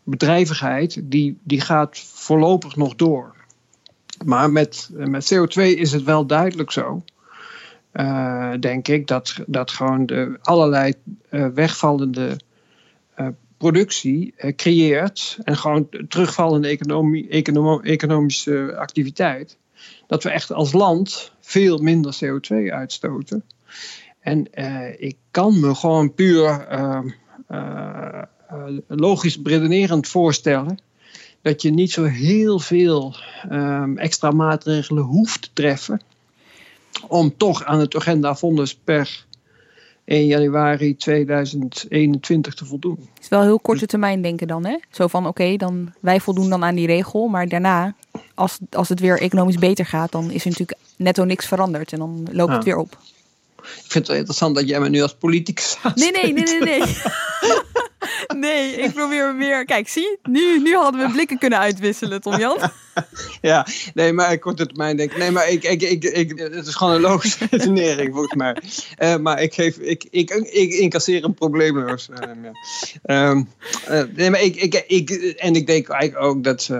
bedrijvigheid, die, die gaat voorlopig nog door. Maar met, met CO2 is het wel duidelijk zo. Uh, denk ik dat, dat gewoon de allerlei uh, wegvallende uh, productie creëert en gewoon terugvallende economie, econom, economische activiteit, dat we echt als land veel minder CO2 uitstoten. En ik kan me gewoon puur uh, logisch redenerend voorstellen dat je niet zo heel veel um, extra maatregelen hoeft te treffen om toch aan het agenda-fonds per 1 januari 2021 te voldoen. Het is wel heel korte termijn denken dan, hè? Zo van, oké, okay, dan wij voldoen dan aan die regel, maar daarna, als, als het weer economisch beter gaat, dan is er natuurlijk netto niks veranderd en dan loopt ja. het weer op. Ik vind het wel interessant dat jij me nu als politicus Nee, nee, nee, nee, nee. *laughs* Nee, ik probeer meer. Kijk, zie, nu, nu hadden we blikken kunnen uitwisselen, Tom Jan. *laughs* Ja, nee, maar ik korte termijn denk ik. Nee, maar ik, ik, ik, ik, het is gewoon een logische *laughs* redenering volgens mij. Uh, maar ik, geef, ik, ik, ik incasseer een probleemloos. Uh, ja. um, uh, nee, maar ik, ik, ik, en ik denk eigenlijk ook dat ze.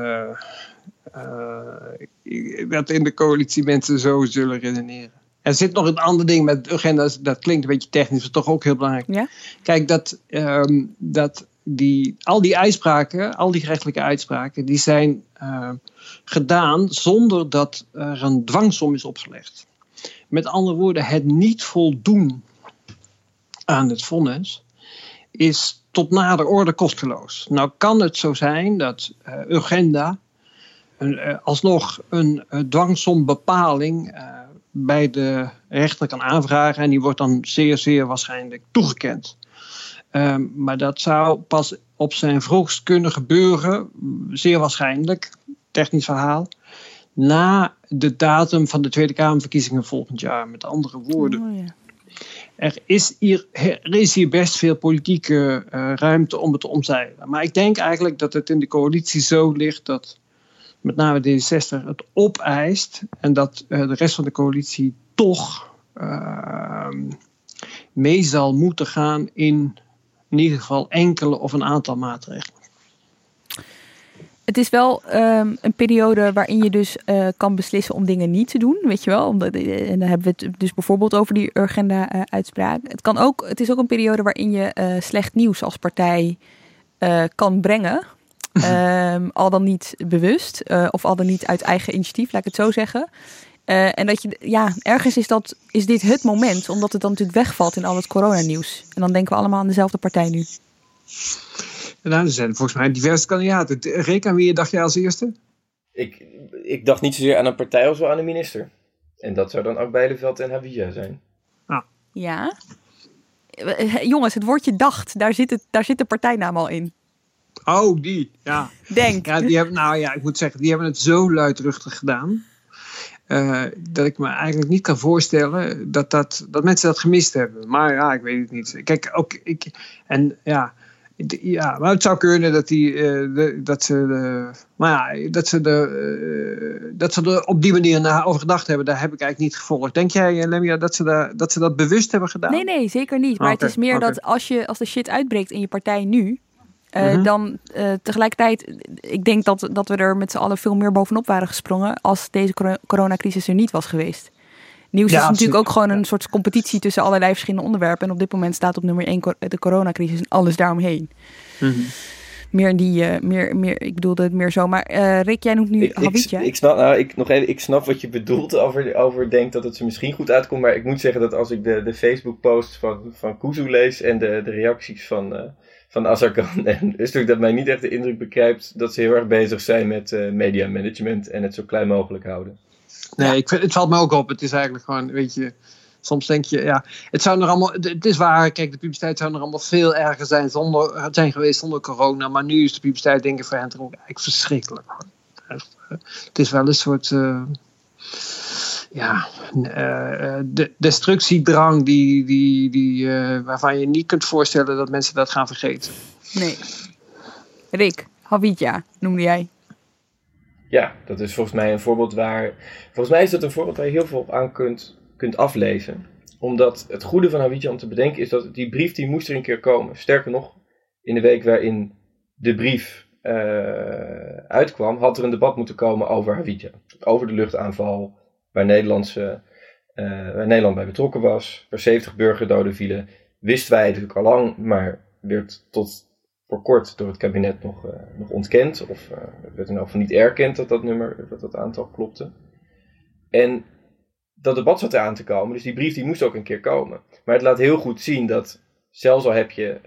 dat in de coalitie mensen zo zullen redeneren. Er zit nog een ander ding met agenda's, dat klinkt een beetje technisch, maar toch ook heel belangrijk. Ja? Kijk, dat, um, dat die, al die uitspraken, al die gerechtelijke uitspraken, die zijn uh, gedaan zonder dat er een dwangsom is opgelegd. Met andere woorden, het niet voldoen aan het vonnis is tot nader orde kosteloos. Nou kan het zo zijn dat uh, Urgenda een, uh, alsnog een dwangsombepaling bij de rechter kan aanvragen en die wordt dan zeer, zeer waarschijnlijk toegekend. Um, maar dat zou pas op zijn vroegst kunnen gebeuren, zeer waarschijnlijk, technisch verhaal, na de datum van de Tweede Kamerverkiezingen volgend jaar. Met andere woorden. Oh, ja. Er is, hier, er is hier best veel politieke uh, ruimte om het te omzeilen. Maar ik denk eigenlijk dat het in de coalitie zo ligt dat met name D66 het opeist en dat uh, de rest van de coalitie toch uh, mee zal moeten gaan in in ieder geval enkele of een aantal maatregelen. Het is wel um, een periode waarin je dus uh, kan beslissen om dingen niet te doen, weet je wel. Omdat, en dan hebben we het dus bijvoorbeeld over die Urgenda-uitspraak. het, kan ook, het is ook een periode waarin je slecht nieuws als partij kan brengen. Um, *laughs* al dan niet bewust of al dan niet uit eigen initiatief, laat ik het zo zeggen. Uh, en dat je, ja, ergens is, dat, is dit het moment, omdat het dan natuurlijk wegvalt in al het coronanieuws. En dan denken we allemaal aan dezelfde partij nu. Nou, er zijn volgens mij diverse kandidaten. Reken, aan wie dacht jij als eerste? Ik, ik dacht niet zozeer aan een partij als wel aan een minister. En dat zou dan ook Bijleveld en Havia zijn. Ah. Ja. Jongens, het woordje dacht, daar zit, het, daar zit de partijnaam al in. Oh, die, ja. Denk. Ja, die hebben, nou ja, ik moet zeggen, die hebben het zo luidruchtig gedaan. Uh, dat ik me eigenlijk niet kan voorstellen dat, dat, dat mensen dat gemist hebben. Maar ja, ik weet het niet. Kijk, ook ik. En ja. Ja, maar het zou kunnen dat, die, uh, de, dat ze, de, maar ja, dat, ze de, uh, dat ze er op die manier naar over gedacht hebben, daar heb ik eigenlijk niet gevolgd. Denk jij, Lemia, dat ze, daar, dat ze dat bewust hebben gedaan? Nee, nee, zeker niet. Maar okay, het is meer okay. dat als, je, als de shit uitbreekt in je partij nu, uh, mm -hmm. Dan uh, tegelijkertijd, ik denk dat, dat we er met z'n allen veel meer bovenop waren gesprongen als deze cor coronacrisis er niet was geweest. Nieuws ja, is natuurlijk ook gewoon een soort competitie tussen allerlei verschillende onderwerpen. En op dit moment staat op nummer 1 de coronacrisis en alles daaromheen. Mm -hmm. Meer die, uh, meer, meer, ik bedoelde het meer zo. Maar uh, Rick, jij noemt nu ik. Ik, ik, snap, nou, ik, nog even, ik snap wat je bedoelt over, over denk dat het ze misschien goed uitkomt. Maar ik moet zeggen dat als ik de, de Facebook post van, van Kuzu lees en de, de reacties van... Uh, van Azarkan *laughs* en Usturk dat mij niet echt de indruk bekrijgt dat ze heel erg bezig zijn met uh, media management en het zo klein mogelijk houden. Nee, ja. ik vind, het valt me ook op. Het is eigenlijk gewoon, weet je, soms denk je, ja, het zou nog allemaal, het is waar, kijk, de publiciteit zou nog allemaal veel erger zijn zonder, zijn geweest zonder corona, maar nu is de publiciteit denk ik voor hen toch ook eigenlijk verschrikkelijk. Echt, het is wel een soort, uh, ja, uh, de destructiedrang die, die, die, uh, waarvan je niet kunt voorstellen dat mensen dat gaan vergeten. Nee. Rick, Havitja noemde jij. Ja, dat is volgens mij een voorbeeld waar. Volgens mij is dat een voorbeeld waar je heel veel op aan kunt, kunt aflezen. Omdat het goede van Havitja om te bedenken is dat die brief die moest er een keer komen. Sterker nog, in de week waarin de brief uh, uitkwam, had er een debat moeten komen over Havitja. Over de luchtaanval, waar, Nederlandse, uh, waar Nederland bij betrokken was, waar 70 burgerdoden vielen, wisten wij natuurlijk al lang, maar werd tot voor kort door het kabinet nog, uh, nog ontkend, of uh, werd in elk geval niet erkend dat dat nummer, dat dat aantal klopte. En dat debat zat eraan te komen, dus die brief die moest ook een keer komen. Maar het laat heel goed zien dat, zelfs al heb je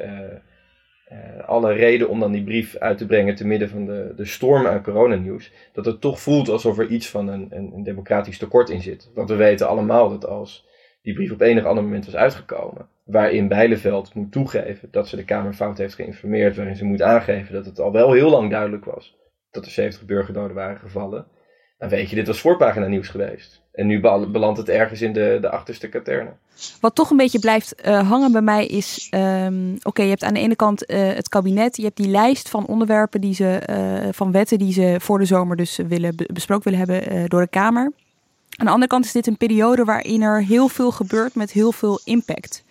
uh, alle reden om dan die brief uit te brengen te midden van de, de storm aan coronanieuws, dat het toch voelt alsof er iets van een, een, een, democratisch tekort in zit. Want we weten allemaal dat als die brief op enig ander moment was uitgekomen, waarin Bijleveld moet toegeven dat ze de Kamer fout heeft geïnformeerd, waarin ze moet aangeven dat het al wel heel lang duidelijk was dat er 70 burgerdoden waren gevallen, dan weet je, dit was voorpagina nieuws geweest. En nu belandt het ergens in de, de achterste katerne. Wat toch een beetje blijft uh, hangen bij mij is: um, oké, je hebt aan de ene kant uh, het kabinet, je hebt die lijst van onderwerpen die ze, uh, van wetten die ze voor de zomer dus willen besproken willen hebben door de Kamer. Aan de andere kant is dit een periode waarin er heel veel gebeurt met heel veel impact.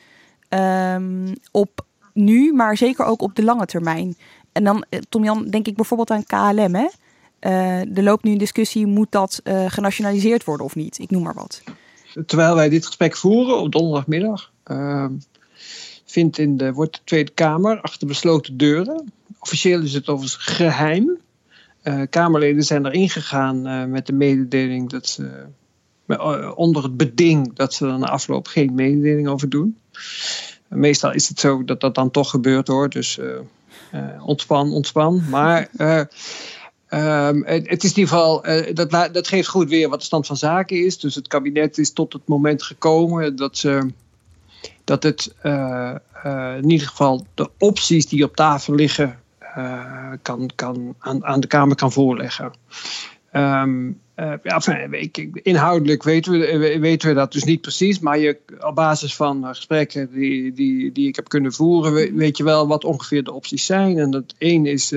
Um, op nu, maar zeker ook op de lange termijn. En dan, Tom Jan, denk ik bijvoorbeeld aan KLM. Hè? Uh, er loopt nu een discussie, moet dat uh, genationaliseerd worden of niet? Ik noem maar wat. Terwijl wij dit gesprek voeren op donderdagmiddag, uh, vindt in de, wordt de Tweede Kamer achter besloten deuren. Officieel is het overigens geheim. Uh, Kamerleden zijn erin gegaan met de mededeling dat ze onder het beding dat ze er na afloop geen mededeling over doen. meestal is het zo dat dat dan toch gebeurt hoor, dus ontspan, ontspan. Maar Um, het, is in ieder geval, uh, dat, dat geeft goed weer wat de stand van zaken is. Dus het kabinet is tot het moment gekomen dat, ze, dat het uh, uh, in ieder geval de opties die op tafel liggen kan, kan aan, aan de Kamer kan voorleggen. Um, ja, inhoudelijk weten we, weten we dat dus niet precies, maar je, op basis van gesprekken die, die, die ik heb kunnen voeren, weet je wel wat ongeveer de opties zijn. En dat één is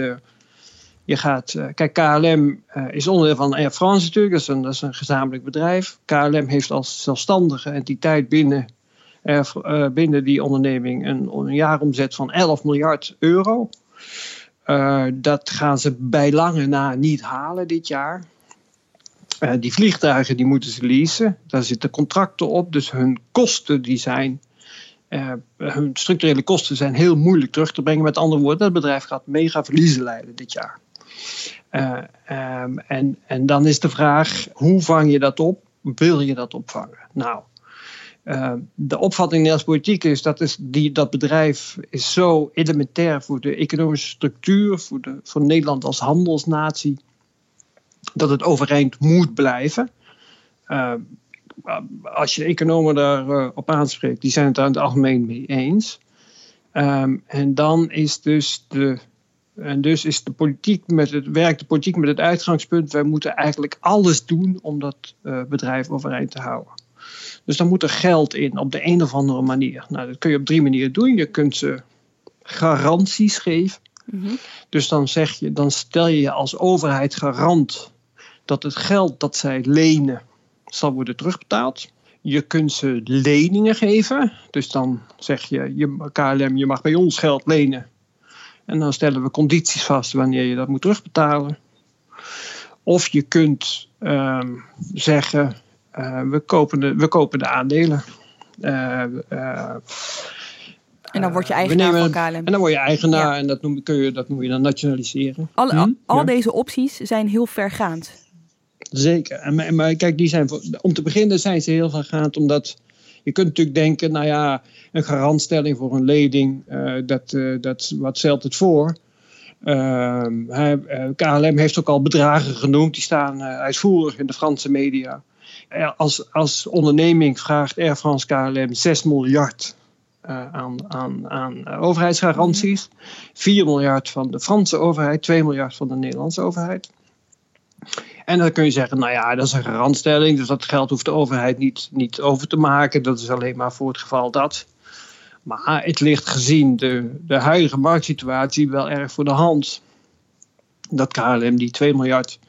je gaat, uh, kijk, KLM uh, is onderdeel van Air France natuurlijk, dat is, een, dat is een gezamenlijk bedrijf. KLM heeft als zelfstandige entiteit binnen, uh, binnen die onderneming een, jaaromzet van 11 miljard euro. dat gaan ze bij lange na niet halen dit jaar. die vliegtuigen die moeten ze leasen, daar zitten contracten op, dus hun kosten die zijn hun structurele kosten zijn heel moeilijk terug te brengen. Met andere woorden, het bedrijf gaat mega verliezen leiden dit jaar. Uh, um, en, en dan is de vraag, hoe vang je dat op? Wil je dat opvangen? Nou, uh, de opvatting in Nederlands politiek is dat is die, dat bedrijf is zo elementair voor de economische structuur, voor, de, voor Nederland als handelsnatie, dat het overeind moet blijven. Uh, als je economen daarop op aanspreekt, die zijn het daar in het algemeen mee eens. Um, en dan is dus de en dus is de politiek met het, werkt de politiek met het uitgangspunt: wij moeten eigenlijk alles doen om dat uh, bedrijf overeind te houden. Dus dan moet er geld in op de een of andere manier. Nou, dat kun je op drie manieren doen. Je kunt ze garanties geven. Mm -hmm. Dus dan, zeg je, dan stel je je als overheid garant dat het geld dat zij lenen zal worden terugbetaald. Je kunt ze leningen geven. Dus dan zeg je, je KLM, je mag bij ons geld lenen. En dan stellen we condities vast wanneer je dat moet terugbetalen. Of je kunt uh, zeggen, uh, we, kopen de, we kopen de aandelen. Uh, en dan word je eigenaar nemen, van KLM. En dan word je eigenaar ja. en dat noem, kun je, dat noem je dan nationaliseren. Al, hm? al, al ja. deze opties zijn heel vergaand. Zeker. En, maar kijk, die zijn, om te beginnen zijn ze heel vergaand omdat je kunt natuurlijk denken, nou ja, een garantstelling voor een lening, uh, dat, uh, dat, wat stelt het voor? Uh, hij, KLM heeft ook al bedragen genoemd, die staan uitvoerig in de Franse media. Als, als onderneming vraagt Air France KLM 6 miljard aan, aan, aan overheidsgaranties. 4 miljard van de Franse overheid, 2 miljard van de Nederlandse overheid. En dan kun je zeggen, nou ja, dat is een garantstelling, dus dat geld hoeft de overheid niet, niet over te maken. Dat is alleen maar voor het geval dat. Maar het ligt gezien de, de huidige marktsituatie wel erg voor de hand dat KLM die 2 miljard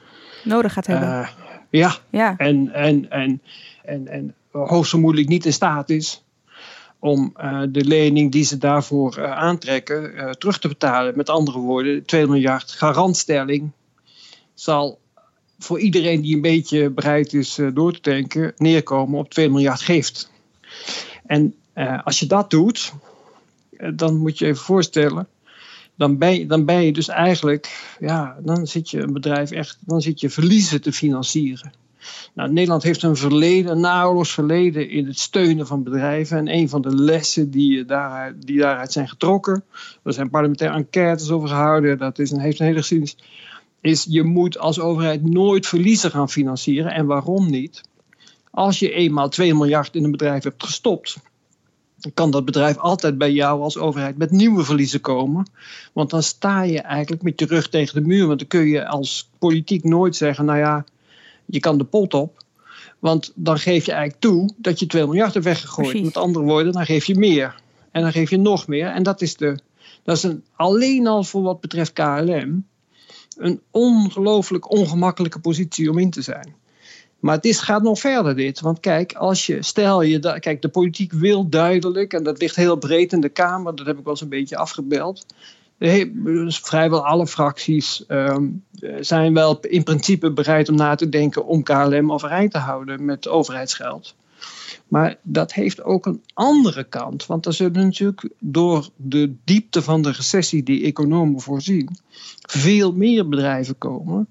nodig gaat hebben. Uh, ja, ja. En, en, en, en, en hoogstvermoedelijk niet in staat is om uh, de lening die ze daarvoor uh, aantrekken terug te betalen. Met andere woorden, 2 miljard garantstelling zal voor iedereen die een beetje bereid is uh, door te denken, neerkomen op 2 miljard geeft. En uh, als je dat doet, uh, dan moet je even voorstellen, dan ben, je, dan ben je dus eigenlijk, ja, dan zit je een bedrijf echt, dan zit je verliezen te financieren. Nou, Nederland heeft een verleden, een verleden in het steunen van bedrijven. En een van de lessen die daaruit, die daaruit zijn getrokken, er zijn parlementaire enquêtes over gehouden, dat is een, heeft een hele geschiedenis is je moet als overheid nooit verliezen gaan financieren. En waarom niet? Als je eenmaal 2 miljard in een bedrijf hebt gestopt, dan kan dat bedrijf altijd bij jou als overheid met nieuwe verliezen komen. Want dan sta je eigenlijk met je rug tegen de muur. Want dan kun je als politiek nooit zeggen, nou ja, je kan de pot op. Want dan geef je eigenlijk toe dat je 2 miljard hebt weggegooid. Precies. Met andere woorden, dan geef je meer. En dan geef je nog meer. En dat is, de, dat is een, alleen al voor wat betreft KLM een ongelooflijk ongemakkelijke positie om in te zijn. Maar het is, gaat nog verder dit. Want kijk, als je, stel je, kijk, de politiek wil duidelijk, en dat ligt heel breed in de Kamer, dat heb ik wel eens een beetje afgebeld. Dus vrijwel alle fracties ehm, eh, zijn wel in principe bereid om na te denken om KLM overeind te houden met overheidsgeld. Maar dat heeft ook een andere kant. Want er zullen natuurlijk door de diepte van de recessie die economen voorzien, veel meer bedrijven komen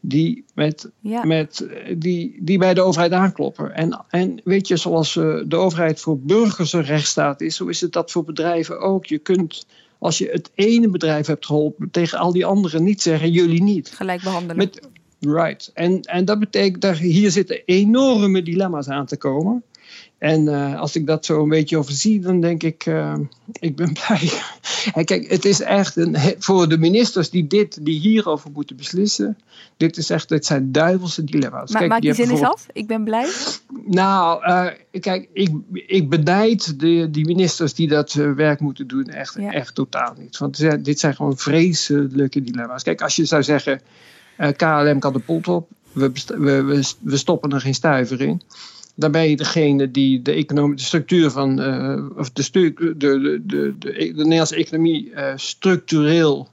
die, met, Ja. met, die, die bij de overheid aankloppen. En, en weet je, zoals eh, de overheid voor burgers een rechtsstaat is, zo is het dat voor bedrijven ook. Je kunt, als je het ene bedrijf hebt geholpen, tegen al die anderen niet zeggen, jullie niet. Gelijk behandelen. Met, right. En, en dat betekent dat hier zitten enorme dilemma's aan te komen. En eh, als ik dat zo een beetje overzie, dan denk ik, eh, ik ben *laughs* blij. En kijk, het is echt een, voor de ministers die, dit, die hierover moeten beslissen. Dit, is echt, dit zijn duivelse dilemma's. Kijk, maak die hebt zin eens af. Ik ben blij. Nou, eh, kijk, ik, ik benijd de, die ministers die dat werk moeten doen echt, Ja. echt totaal niet. Want dit zijn- gewoon vreselijke dilemma's. Kijk, als je zou zeggen, KLM kan de pot op, we, we, we stoppen er geen stuiver in. Je degene die de, economische structuur van, eh, of de, stu- de, de, de, de, de Nederlandse economie eh, structureel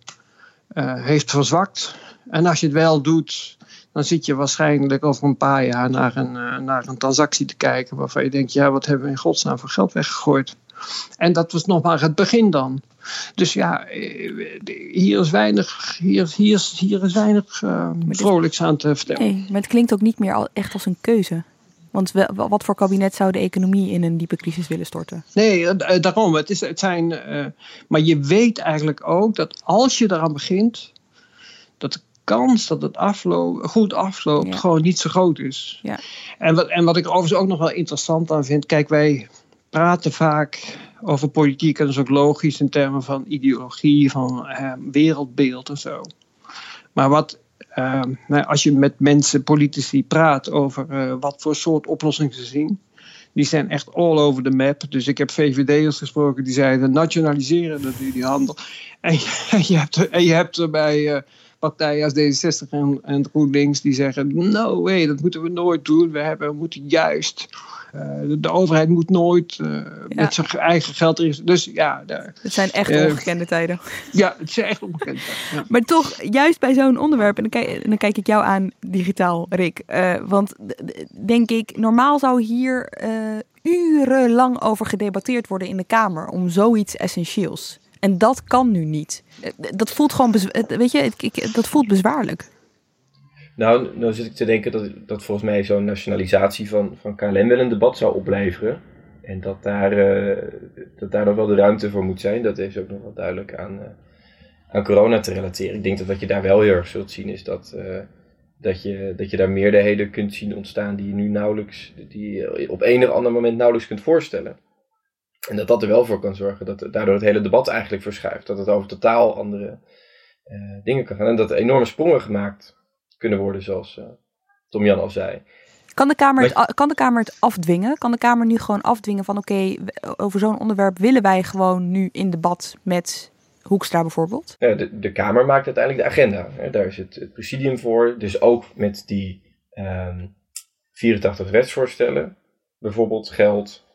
eh, heeft verzwakt. En als je het wel doet, dan zit je waarschijnlijk over een paar jaar naar een, naar een transactie te kijken waarvan je denkt, ja, wat hebben we in godsnaam voor geld weggegooid? En dat was nog maar het begin dan. Dus ja, hier is weinig, hier, hier, is- hier is weinig dit- vrolijks aan te vertellen. Nee, maar het klinkt ook niet meer echt als een keuze. Want wat voor kabinet zou de economie in een diepe crisis willen storten? Nee, eh, eh, daarom. Het, is, het zijn, eh, maar je weet eigenlijk ook dat als je eraan begint, dat de kans dat het afloopt, goed afloopt Ja. gewoon niet zo groot is. Ja. En, wat, en wat ik overigens ook nog wel interessant aan vind, kijk, wij praten vaak over politiek en dat is ook logisch in termen van ideologie, van wereldbeeld en zo. Maar wat, eh, nou, als je met mensen, politici praat over eh, wat voor soort oplossingen ze zien, die zijn echt all over the map. Dus ik heb VVD'ers gesproken die zeiden nationaliseren dat die handel. En, je- *laughs* hebt, je hebt er bij eh, partijen als D66 en, en GroenLinks die zeggen no way, dat moeten we nooit doen. We, hebben, we moeten juist, de, de overheid moet nooit eh, met zijn eigen geld erin. Dus ja, daar- Het zijn echt Eh, ongekende tijden. ja het is echt onbekend. Ja. Maar toch, juist bij zo'n onderwerp, en dan kijk, en dan kijk ik jou aan digitaal, Rick. eh, want denk ik, normaal zou hier eh, urenlang over gedebatteerd worden in de Kamer om zoiets essentieels. En dat kan nu niet. Eh, Dat voelt gewoon, weet je, dat voelt bezwaarlijk. Nou, nou zit ik te denken dat, dat volgens mij zo'n nationalisatie van, van KLM wel een debat zou opleveren. En dat daar, eh, dat daar nog wel de ruimte voor moet zijn. Dat is ook nog wel duidelijk aan, eh, aan corona te relateren. Ik denk dat wat je daar wel heel erg zult zien is dat, eh, dat, je, dat je daar meerderheden kunt zien ontstaan die je nu nauwelijks, die je op enig ander moment nauwelijks kunt voorstellen. En dat dat er wel voor kan zorgen dat daardoor het hele debat eigenlijk verschuift. Dat het over totaal andere dingen kan gaan. En dat er enorme sprongen gemaakt kunnen worden, zoals eh, Tom Jan al zei. Kan de, Kamer het, kan de Kamer het afdwingen? Kan de Kamer nu gewoon afdwingen van oké, over zo'n onderwerp willen wij gewoon nu in debat met Hoekstra bijvoorbeeld? Ja, de, de Kamer maakt uiteindelijk de agenda. Hè. Daar is het, het presidium voor. Dus ook met die ehm 84 wetsvoorstellen bijvoorbeeld geldt.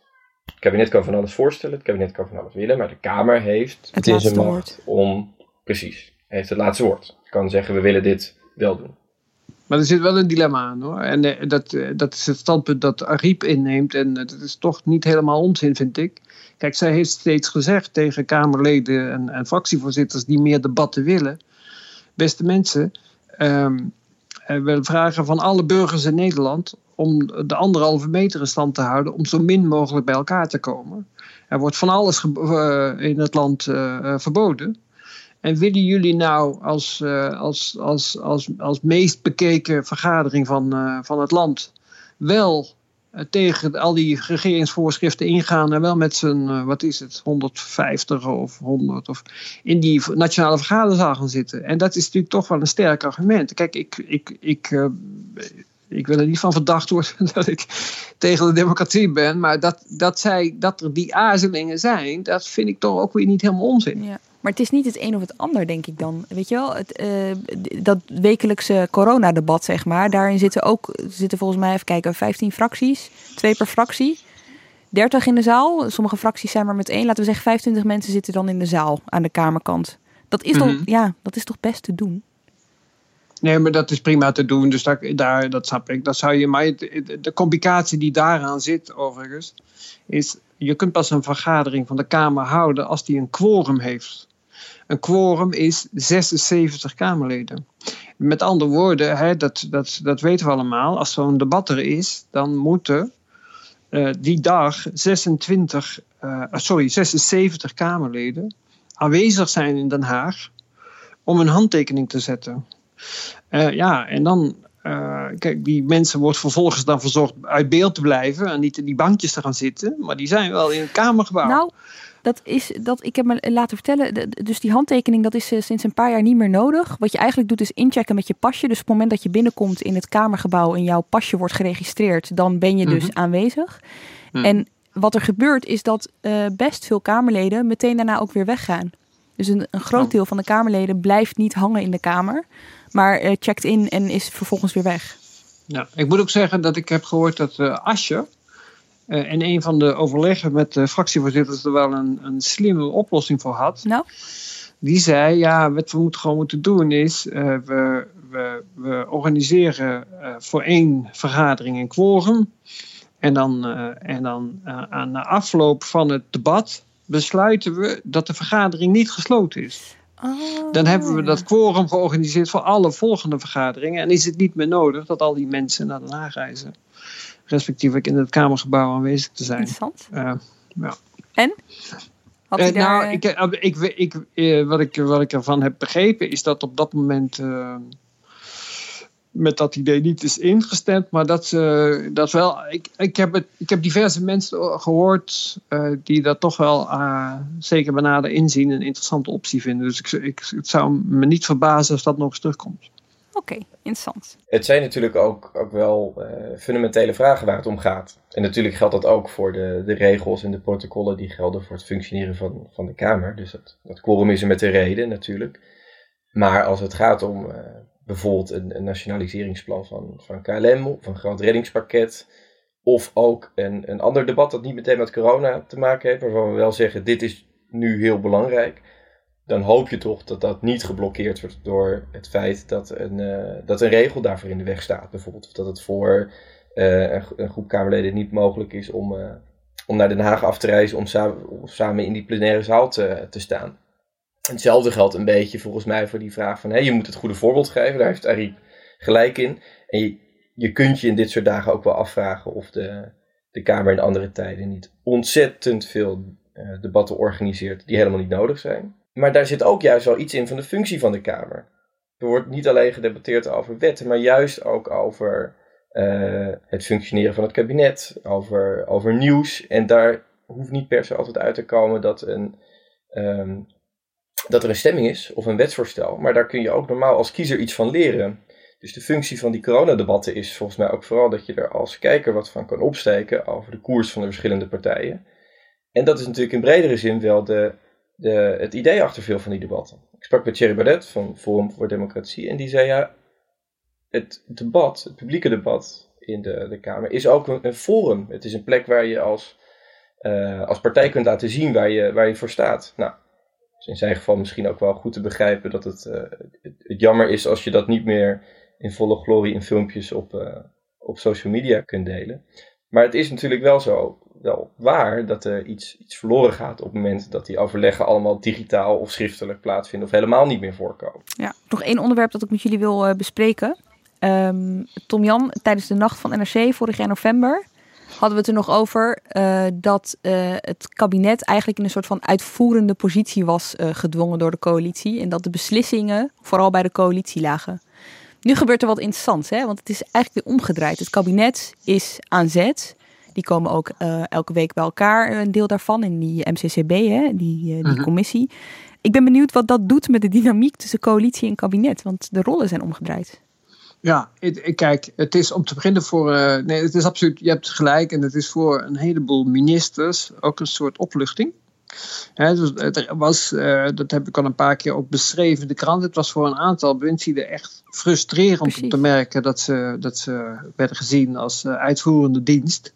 Het kabinet kan van alles voorstellen, het kabinet kan van alles willen, maar de Kamer heeft Het in zijn laatste macht om, precies, heeft het laatste woord. Kan zeggen, we willen dit wel doen. Maar er zit wel een dilemma aan hoor. En eh, dat, eh, dat is het standpunt dat Ariep inneemt. En eh, dat is toch niet helemaal onzin, vind ik. Kijk, zij heeft steeds gezegd tegen Kamerleden en, en fractievoorzitters die meer debatten willen. Beste mensen, eh, we vragen van alle burgers in Nederland om de anderhalve meter in stand te houden. Om zo min mogelijk bij elkaar te komen. Er wordt van alles in het land verboden. En willen jullie nou als, eh, als, als, als, als meest bekeken vergadering van, eh, van het land wel eh, tegen al die regeringsvoorschriften ingaan en wel met z'n, wat is het, 150 of 100 of in die nationale vergaderzaal gaan zitten. En dat is natuurlijk toch wel een sterk argument. Kijk, ik, ik, ik, ik wil er niet van verdacht worden *laughs* dat ik tegen de democratie ben. Maar dat, dat, zij, dat er die aarzelingen zijn, dat vind ik toch ook weer niet helemaal onzin. Ja. Maar het is niet het een of het ander, denk ik dan. Weet je wel, het, uh, dat wekelijkse coronadebat, zeg maar. Daarin zitten ook, zitten volgens mij, even kijken, 15 fracties. Twee per fractie. 30 in de zaal. Sommige fracties zijn maar met één. Laten we zeggen, 25 mensen zitten dan in de zaal aan de kamerkant. Dat is, toch, ja, dat is toch best te doen? Nee, maar dat is prima te doen. Dus daar, daar, dat snap ik. Dat zou je, maar de complicatie die daaraan zit, overigens, is je kunt pas een vergadering van de Kamer houden als die een quorum heeft. Een quorum is 76 Kamerleden. Met andere woorden, hè, dat, dat, dat weten we allemaal, als zo'n debat er is, dan moeten uh, die dag 26, uh, eh, sorry, 76 Kamerleden aanwezig zijn in Den Haag om een handtekening te zetten. Uh, ja, en dan, kijk, die mensen wordt vervolgens dan verzocht uit beeld te blijven en niet in die bankjes te gaan zitten, maar die zijn wel in het Kamergebouw. Nou, dat is dat ik heb me laten vertellen. Dus die handtekening, dat is sinds een paar jaar niet meer nodig. Wat je eigenlijk doet, is inchecken met je pasje. Dus op het moment dat je binnenkomt in het Kamergebouw en jouw pasje wordt geregistreerd, dan ben je dus mhm. aanwezig. En wat er gebeurt, is dat uh, best veel Kamerleden meteen daarna ook weer weggaan. Dus een, een groot deel van de Kamerleden blijft niet hangen in de Kamer, maar uh, checkt in en is vervolgens weer weg. Ja, ik moet ook zeggen dat ik heb gehoord dat uh, Asje uh, in een van de overleggen met de fractievoorzitters er wel een, een slimme oplossing voor had. Nou? Die zei, ja, wat we moeten gewoon moeten doen is, uh, we, we, we organiseren voor één vergadering een quorum. En dan, en dan aan de afloop van het debat besluiten we dat de vergadering niet gesloten is. Oh. Dan hebben we dat quorum georganiseerd voor alle volgende vergaderingen. En is het niet meer nodig dat al die mensen naar Den Haag reizen respectievelijk in het Kamergebouw aanwezig te zijn. Interessant. Uh, ja. En? Had uh, daar... Nou, ik, ik, ik, ik, wat, ik, wat ik ervan heb begrepen is dat op dat moment met dat idee niet is ingestemd, maar dat ze dat wel. Ik, ik, heb het, ik heb diverse mensen gehoord uh, die dat toch wel uh, zeker benader inzien een interessante optie vinden. Dus ik, ik, het zou me niet verbazen als dat nog eens terugkomt. Oké, interessant. Het zijn natuurlijk ook, ook wel uh, fundamentele vragen waar het om gaat. En natuurlijk geldt dat ook voor de, de regels en de protocollen die gelden voor het functioneren van, van de Kamer. Dus dat, dat quorum is er met de reden natuurlijk. Maar als het gaat om uh, bijvoorbeeld een, nationaliseringsplan van, van KLM een groot reddingspakket. Of ook een, een ander debat dat niet meteen met corona te maken heeft, waarvan we wel zeggen: dit is nu heel belangrijk dan hoop je toch dat dat niet geblokkeerd wordt door het feit dat een, uh, dat een regel daarvoor in de weg staat. Bijvoorbeeld of dat het voor uh, een, groep Kamerleden niet mogelijk is om, uh, om naar Den Haag af te reizen om, om samen in die plenaire zaal te, te staan. Hetzelfde geldt een beetje volgens mij voor die vraag van hey, je moet het goede voorbeeld geven. Daar heeft Arie gelijk in. En je, je kunt je in dit soort dagen ook wel afvragen of de, de Kamer in andere tijden niet ontzettend veel debatten organiseert die helemaal niet nodig zijn. Maar daar zit ook juist wel iets in van de functie van de Kamer. Er wordt niet alleen gedebatteerd over wetten, maar juist ook over uh, het functioneren van het kabinet, over, over nieuws. En daar hoeft niet per se altijd uit te komen dat, een, um, dat er een stemming is of een wetsvoorstel. Maar daar kun je ook normaal als kiezer iets van leren. Dus de functie van die coronadebatten is volgens mij ook vooral dat je er als kijker wat van kan opsteken over de koers van de verschillende partijen. En dat is natuurlijk in bredere zin wel de de, het idee achter veel van die debatten. Ik sprak met Thierry Baudet van Forum voor Democratie en die zei ja, het debat, het publieke debat in de, de Kamer is ook een, forum. Het is een plek waar je als, uh, als partij kunt laten zien waar je, waar je voor staat. Nou, is in zijn geval misschien ook wel goed te begrijpen dat het, uh, het, het, jammer is als je dat niet meer in volle glorie in filmpjes op, uh, op social media kunt delen. Maar het is natuurlijk wel zo wel waar dat er iets, iets verloren gaat op het moment dat die overleggen allemaal digitaal of schriftelijk plaatsvinden of helemaal niet meer voorkomen. Ja, nog één onderwerp dat ik met jullie wil uh, bespreken. Um, Tom Jan, tijdens de nacht van NRC vorig jaar november hadden we het er nog over uh, dat uh, het kabinet eigenlijk in een soort van uitvoerende positie was gedwongen door de coalitie. En dat de beslissingen vooral bij de coalitie lagen. Nu gebeurt er wat interessants, hè? want het is eigenlijk weer omgedraaid. Het kabinet is aan zet. Die komen ook elke week bij elkaar, een deel daarvan, in die MCCB, hè, die, die uh commissie. Ik ben benieuwd wat dat doet met de dynamiek tussen coalitie en kabinet, want de rollen zijn omgedraaid. Ja, kijk, het is om te beginnen voor. Uh, nee, het is absoluut. Je hebt gelijk. En het is voor een heleboel ministers ook een soort opluchting. dus het was, uh, dat heb ik al een paar keer ook beschreven in de krant. Het was voor een aantal bewindslieden echt frustrerend om te merken dat ze, dat ze werden gezien als uh, uitvoerende dienst.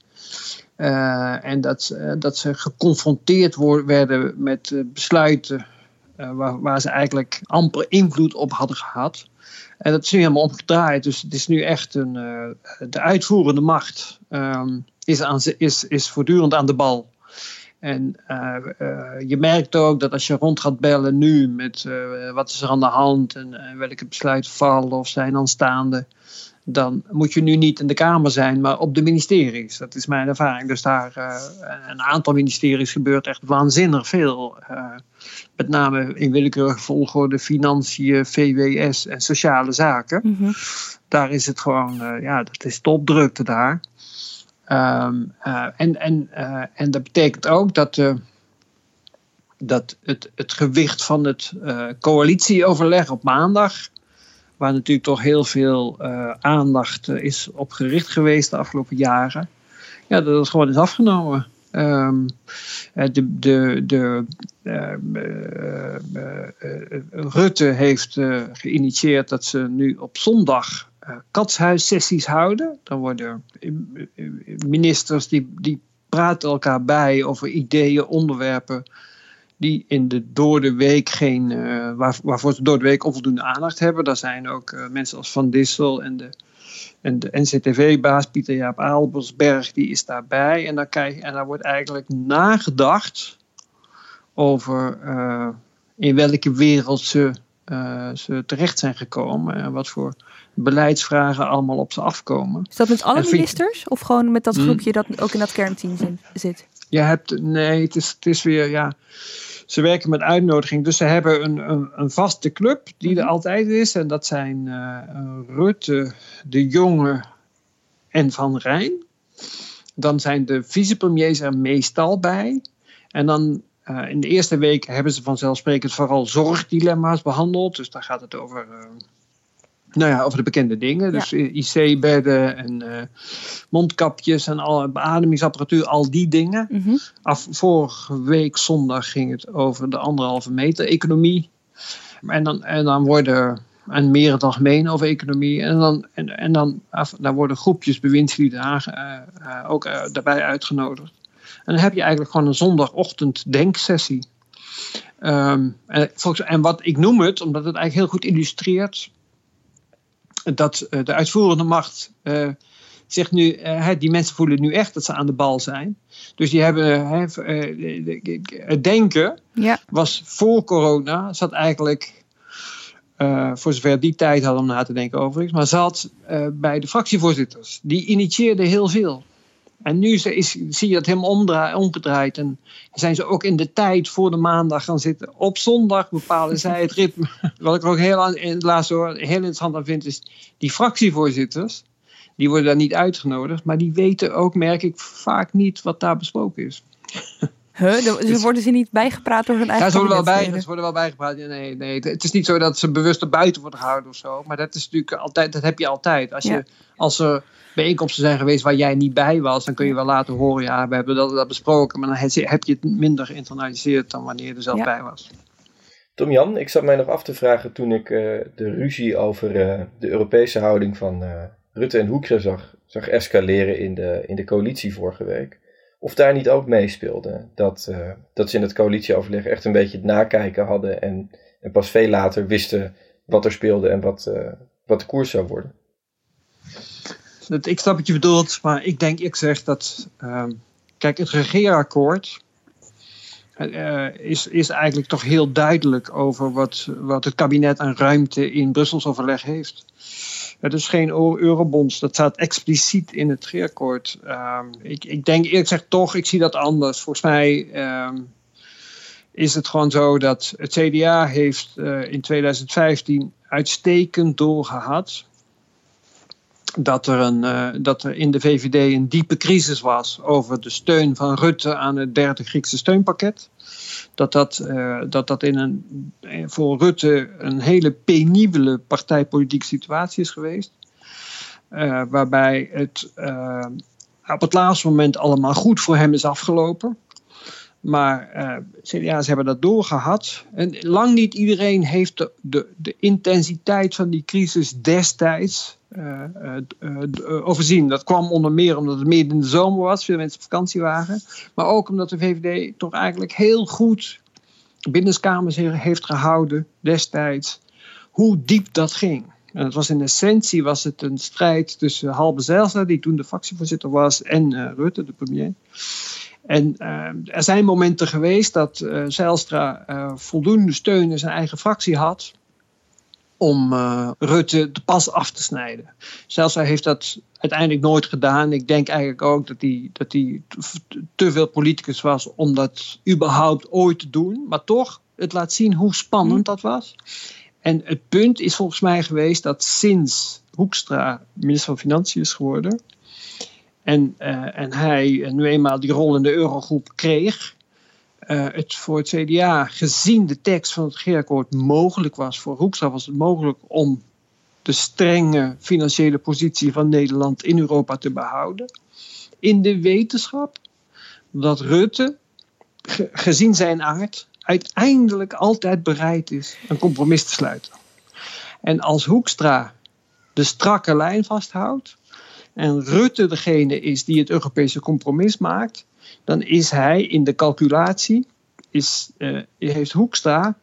en dat, dat ze geconfronteerd werden met besluiten waar, waar ze eigenlijk amper invloed op hadden gehad. En dat is nu helemaal omgedraaid. Dus het is nu echt een. Uh, de uitvoerende macht um, is, aan, is, is voortdurend aan de bal. En uh, uh, je merkt ook dat als je rond gaat bellen nu met wat is er aan de hand en welke besluiten vallen of zijn aanstaande, dan moet je nu niet in de Kamer zijn, maar op de ministeries. Dat is mijn ervaring. Dus daar uh, een aantal ministeries gebeurt echt waanzinnig veel. Uh, met name in willekeurige volgorde financiën, VWS en sociale zaken. Mm -hmm. Daar is het gewoon, uh, ja, dat is topdrukte daar. Um, en, en, en dat betekent ook dat, dat het, het gewicht van het coalitieoverleg op maandag waar natuurlijk toch heel veel uh, aandacht uh, is op gericht geweest de afgelopen jaren. Ja, dat het gewoon is afgenomen. Um, de, de, de, Rutte heeft geïnitieerd dat ze nu op zondag katshuissessies houden. Dan worden ministers die, die praten elkaar bij over ideeën, onderwerpen die in de door de week geen, uh, waar, waarvoor ze door de week onvoldoende aandacht hebben. Daar zijn ook uh, mensen als Van Dissel en de, en de NCTV-baas Pieter Jaap Aalbersberg, die is daarbij. En daar, krijg, en daar wordt eigenlijk nagedacht over uh, in welke wereld ze, ze terecht zijn gekomen en wat voor beleidsvragen allemaal op ze afkomen. Is dat met alle ministers of gewoon met dat hmm. groepje dat ook in dat kernteam zit? Je hebt, nee, het is, het is weer, ja ze werken met uitnodiging. Dus ze hebben een, een, een vaste club die er mhm. altijd is. En dat zijn uh, Rutte, De Jonge en Van Rijn. Dan zijn de vicepremiers er meestal bij. En dan uh, in de eerste week hebben ze vanzelfsprekend vooral zorgdilemma's behandeld. Dus daar gaat het over uh, nou ja, over de bekende dingen. Dus IC-bedden en uh, mondkapjes en al, beademingsapparatuur, al die dingen. Mhm. Af, vorige week zondag ging het over de anderhalve meter economie. En dan, en dan worden, en meer het algemeen over economie. En dan, en, en dan, af, dan worden groepjes bewindslieden uh, uh, ook daarbij uitgenodigd. En dan heb je eigenlijk gewoon een zondagochtend denksessie. Um, en, en wat ik noem het, omdat het eigenlijk heel goed illustreert dat uh, de uitvoerende macht uh, zegt nu, uh, die mensen voelen nu echt dat ze aan de bal zijn. Dus die hebben het denken ja. was voor corona, zat eigenlijk, voor zover die tijd hadden om na te denken overigens, maar zat bij de fractievoorzitters. Die initieerden heel veel. En nu is, zie je dat helemaal omgedraaid. En zijn ze ook in de tijd voor de maandag gaan zitten. Op zondag bepalen *laughs* zij het ritme. Wat ik ook heel, in het laatste hoor, heel interessant aan vind, is die fractievoorzitters. Die worden daar niet uitgenodigd, maar die weten ook, merk ik, vaak niet wat daar besproken is. *laughs* Huh? Dus worden ze niet bijgepraat door hun eigen Ja, ze worden, wel bij, ze worden wel bijgepraat. Nee, nee, het is niet zo dat ze bewust er buiten worden gehouden of zo. Maar dat is natuurlijk altijd, dat heb je altijd. Als, je, als er bijeenkomsten zijn geweest waar jij niet bij was, dan kun je wel laten horen, ja, we hebben dat, dat besproken. Maar dan heb je het minder geïnternaliseerd dan wanneer je er zelf bij was. Tom Jan, ik zat mij nog af te vragen toen ik uh, de ruzie over uh, de Europese houding van uh, Rutte en Hoekstra zag, zag escaleren in de, in de coalitie vorige week. Of daar niet ook meespeelde. Dat, dat ze in het coalitieoverleg echt een beetje het nakijken hadden en, en pas veel later wisten wat er speelde en wat, wat de koers zou worden ik snap wat je bedoelt, maar ik denk, ik zeg dat. Uh, kijk, het regeerakkoord. Uh, is, is eigenlijk toch heel duidelijk over wat, wat het kabinet aan ruimte in Brussels overleg heeft. Het is geen eurobonds, dat staat expliciet in het regeerakkoord. Uh, ik, ik denk eerlijk gezegd toch, ik zie dat anders. Volgens mij ehm, is het gewoon zo dat het CDA heeft uh, in 2015 uitstekend doorgehad dat er, een, uh, dat er in de VVD een diepe crisis was over de steun van Rutte aan het derde Griekse steunpakket. Dat dat, uh, dat, dat in een, voor Rutte een hele penibele partijpolitieke situatie is geweest. waarbij het op het laatste moment allemaal goed voor hem is afgelopen. Maar uh, CDA's hebben dat doorgehad. En lang niet iedereen heeft de, de, intensiteit van die crisis destijds uh, uh, overzien. Dat kwam onder meer omdat het midden in de zomer was, veel mensen op vakantie waren. Maar ook omdat de VVD toch eigenlijk heel goed binnenskamers heeft gehouden destijds. Hoe diep dat ging. En het was in essentie was het een strijd tussen Halbe Zijlstra, die toen de fractievoorzitter was, en Rutte, de premier. En uh, er zijn momenten geweest dat uh, Zijlstra uh, voldoende steun in zijn eigen fractie had om Rutte de pas af te snijden. Zijlstra heeft dat uiteindelijk nooit gedaan. Ik denk eigenlijk ook dat hij, dat hij te veel politicus was om dat überhaupt ooit te doen. Maar toch, het laat zien hoe spannend dat was. En het punt is volgens mij geweest dat sinds Hoekstra minister van Financiën is geworden en, uh, en hij nu eenmaal die rol in de eurogroep kreeg, uh, het voor het CDA, gezien de tekst van het regeerakkoord, mogelijk was, voor Hoekstra was het mogelijk om de strenge financiële positie van Nederland in Europa te behouden. In de wetenschap dat Rutte, gezien zijn aard, uiteindelijk altijd bereid is een compromis te sluiten. En als Hoekstra de strakke lijn vasthoudt, en Rutte degene is die het Europese compromis maakt, dan is hij in de calculatie, is, uh, heeft Hoekstra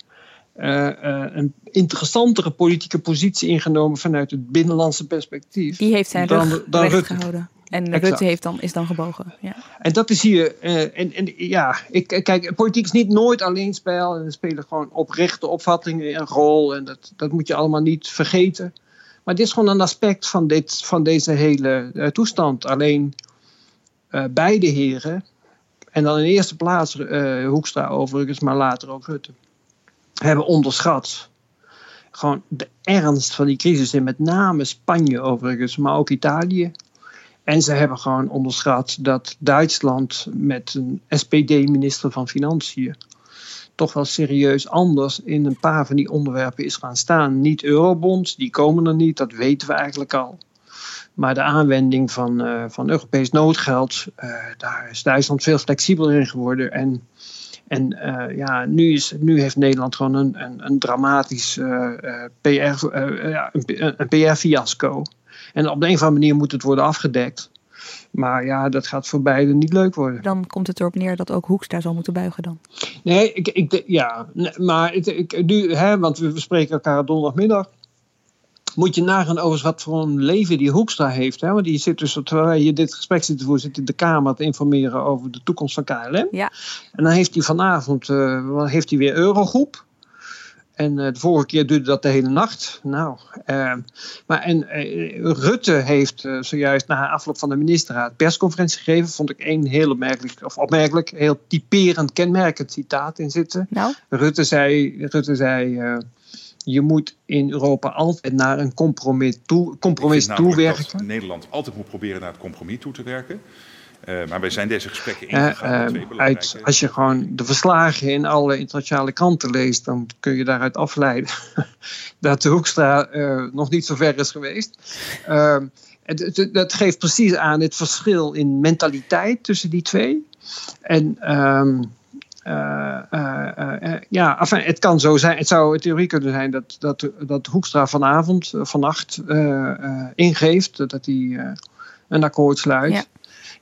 uh, uh, een interessantere politieke positie ingenomen vanuit het binnenlandse perspectief. Die heeft zijn dan, dan Rutte. gehouden. En exact. Rutte heeft dan, is dan gebogen. Ja. En dat is hier. en, en ja, ik, kijk, politiek is niet nooit alleen spel. En er spelen gewoon oprechte opvattingen een rol. En dat, dat moet je allemaal niet vergeten. Maar dit is gewoon een aspect van, dit, van deze hele uh, toestand. Alleen uh, beide heren, en dan in eerste plaats uh, Hoekstra overigens, maar later ook Rutte, hebben onderschat gewoon de ernst van die crisis in met name Spanje overigens, maar ook Italië. En ze hebben gewoon onderschat dat Duitsland met een SPD-minister van Financiën toch wel serieus anders in een paar van die onderwerpen is gaan staan. Niet eurobonds, die komen er niet, dat weten we eigenlijk al. Maar de aanwending van, uh, van Europees noodgeld, uh, daar is Duitsland veel flexibeler in geworden. En, en uh, ja, nu, is, nu heeft Nederland gewoon een, een, dramatisch PR, een, een PR-fiasco. En op de een of andere manier moet het worden afgedekt. Maar ja, dat gaat voor beiden niet leuk worden. Dan komt het erop neer dat ook Hoekstra zal moeten buigen dan. Nee, ik, ik, ja, maar het, ik, nu, hè, want we spreken elkaar donderdagmiddag. Moet je nagaan over wat voor een leven die Hoekstra heeft. Hè? Want die zit dus, terwijl je dit gesprek zit te zit in de Kamer te informeren over de toekomst van KLM. Ja. En dan heeft hij vanavond uh, heeft hij weer Eurogroep. En uh, de vorige keer duurde dat de hele nacht. Nou, uh, maar en uh, Rutte heeft zojuist na afloop van de ministerraad persconferentie gegeven. Vond ik één heel opmerkelijk, of opmerkelijk, heel typerend, kenmerkend citaat in zitten. Nou? Rutte zei, Rutte zei je moet in Europa altijd naar een compromis, toe, compromis toewerken. Dat Nederland altijd moet proberen naar het compromis toe te werken. Uh, maar wij zijn deze gesprekken ingegaan. Uh, uh, uit, als je gewoon de verslagen in alle internationale kranten leest, dan kun je daaruit afleiden *laughs* dat de Hoekstra nog niet zo ver is geweest. Ehm, dat geeft precies aan het verschil in mentaliteit tussen die twee. En um, ja, enfin, het kan zo zijn. Het zou in theorie kunnen zijn dat, dat, dat Hoekstra vanavond, vannacht ingeeft dat hij een akkoord sluit. Ja.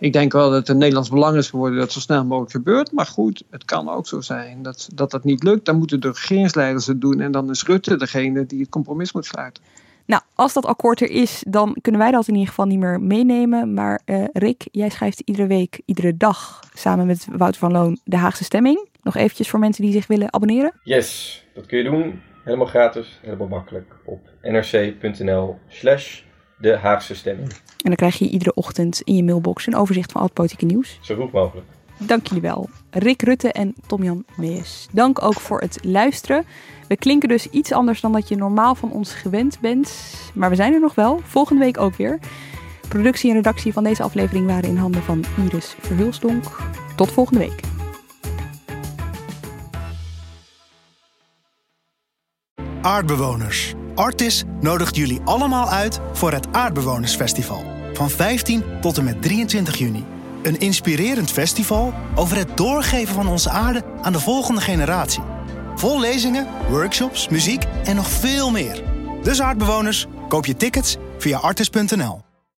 Ik denk wel dat het een Nederlands belang is geworden dat het zo snel mogelijk gebeurt. Maar goed, het kan ook zo zijn dat dat, dat niet lukt. Dan moeten de regeringsleiders het doen. En dan is Rutte degene die het compromis moet sluiten. Nou, als dat akkoord er is, dan kunnen wij dat in ieder geval niet meer meenemen. Maar uh, Rick, jij schrijft iedere week, iedere dag samen met Wouter van Loon de Haagse Stemming. Nog eventjes voor mensen die zich willen abonneren. Yes, dat kun je doen. Helemaal gratis, helemaal makkelijk op nrc.nl slash de Haagse Stemming. En dan krijg je iedere ochtend in je mailbox een overzicht van al het politieke nieuws. Zo goed mogelijk. Dank jullie wel. Rick Rutte en Tom-Jan Mees. Dank ook voor het luisteren. We klinken dus iets anders dan dat je normaal van ons gewend bent. Maar we zijn er nog wel. Volgende week ook weer. Productie en redactie van deze aflevering waren in handen van Iris Verhulstonk. Tot volgende week. Aardbewoners Artis nodigt jullie allemaal uit voor het Aardbewonersfestival. Van 15 tot en met 23 juni. Een inspirerend festival over het doorgeven van onze aarde aan de volgende generatie. Vol lezingen, workshops, muziek en nog veel meer. Dus aardbewoners, koop je tickets via artis.nl.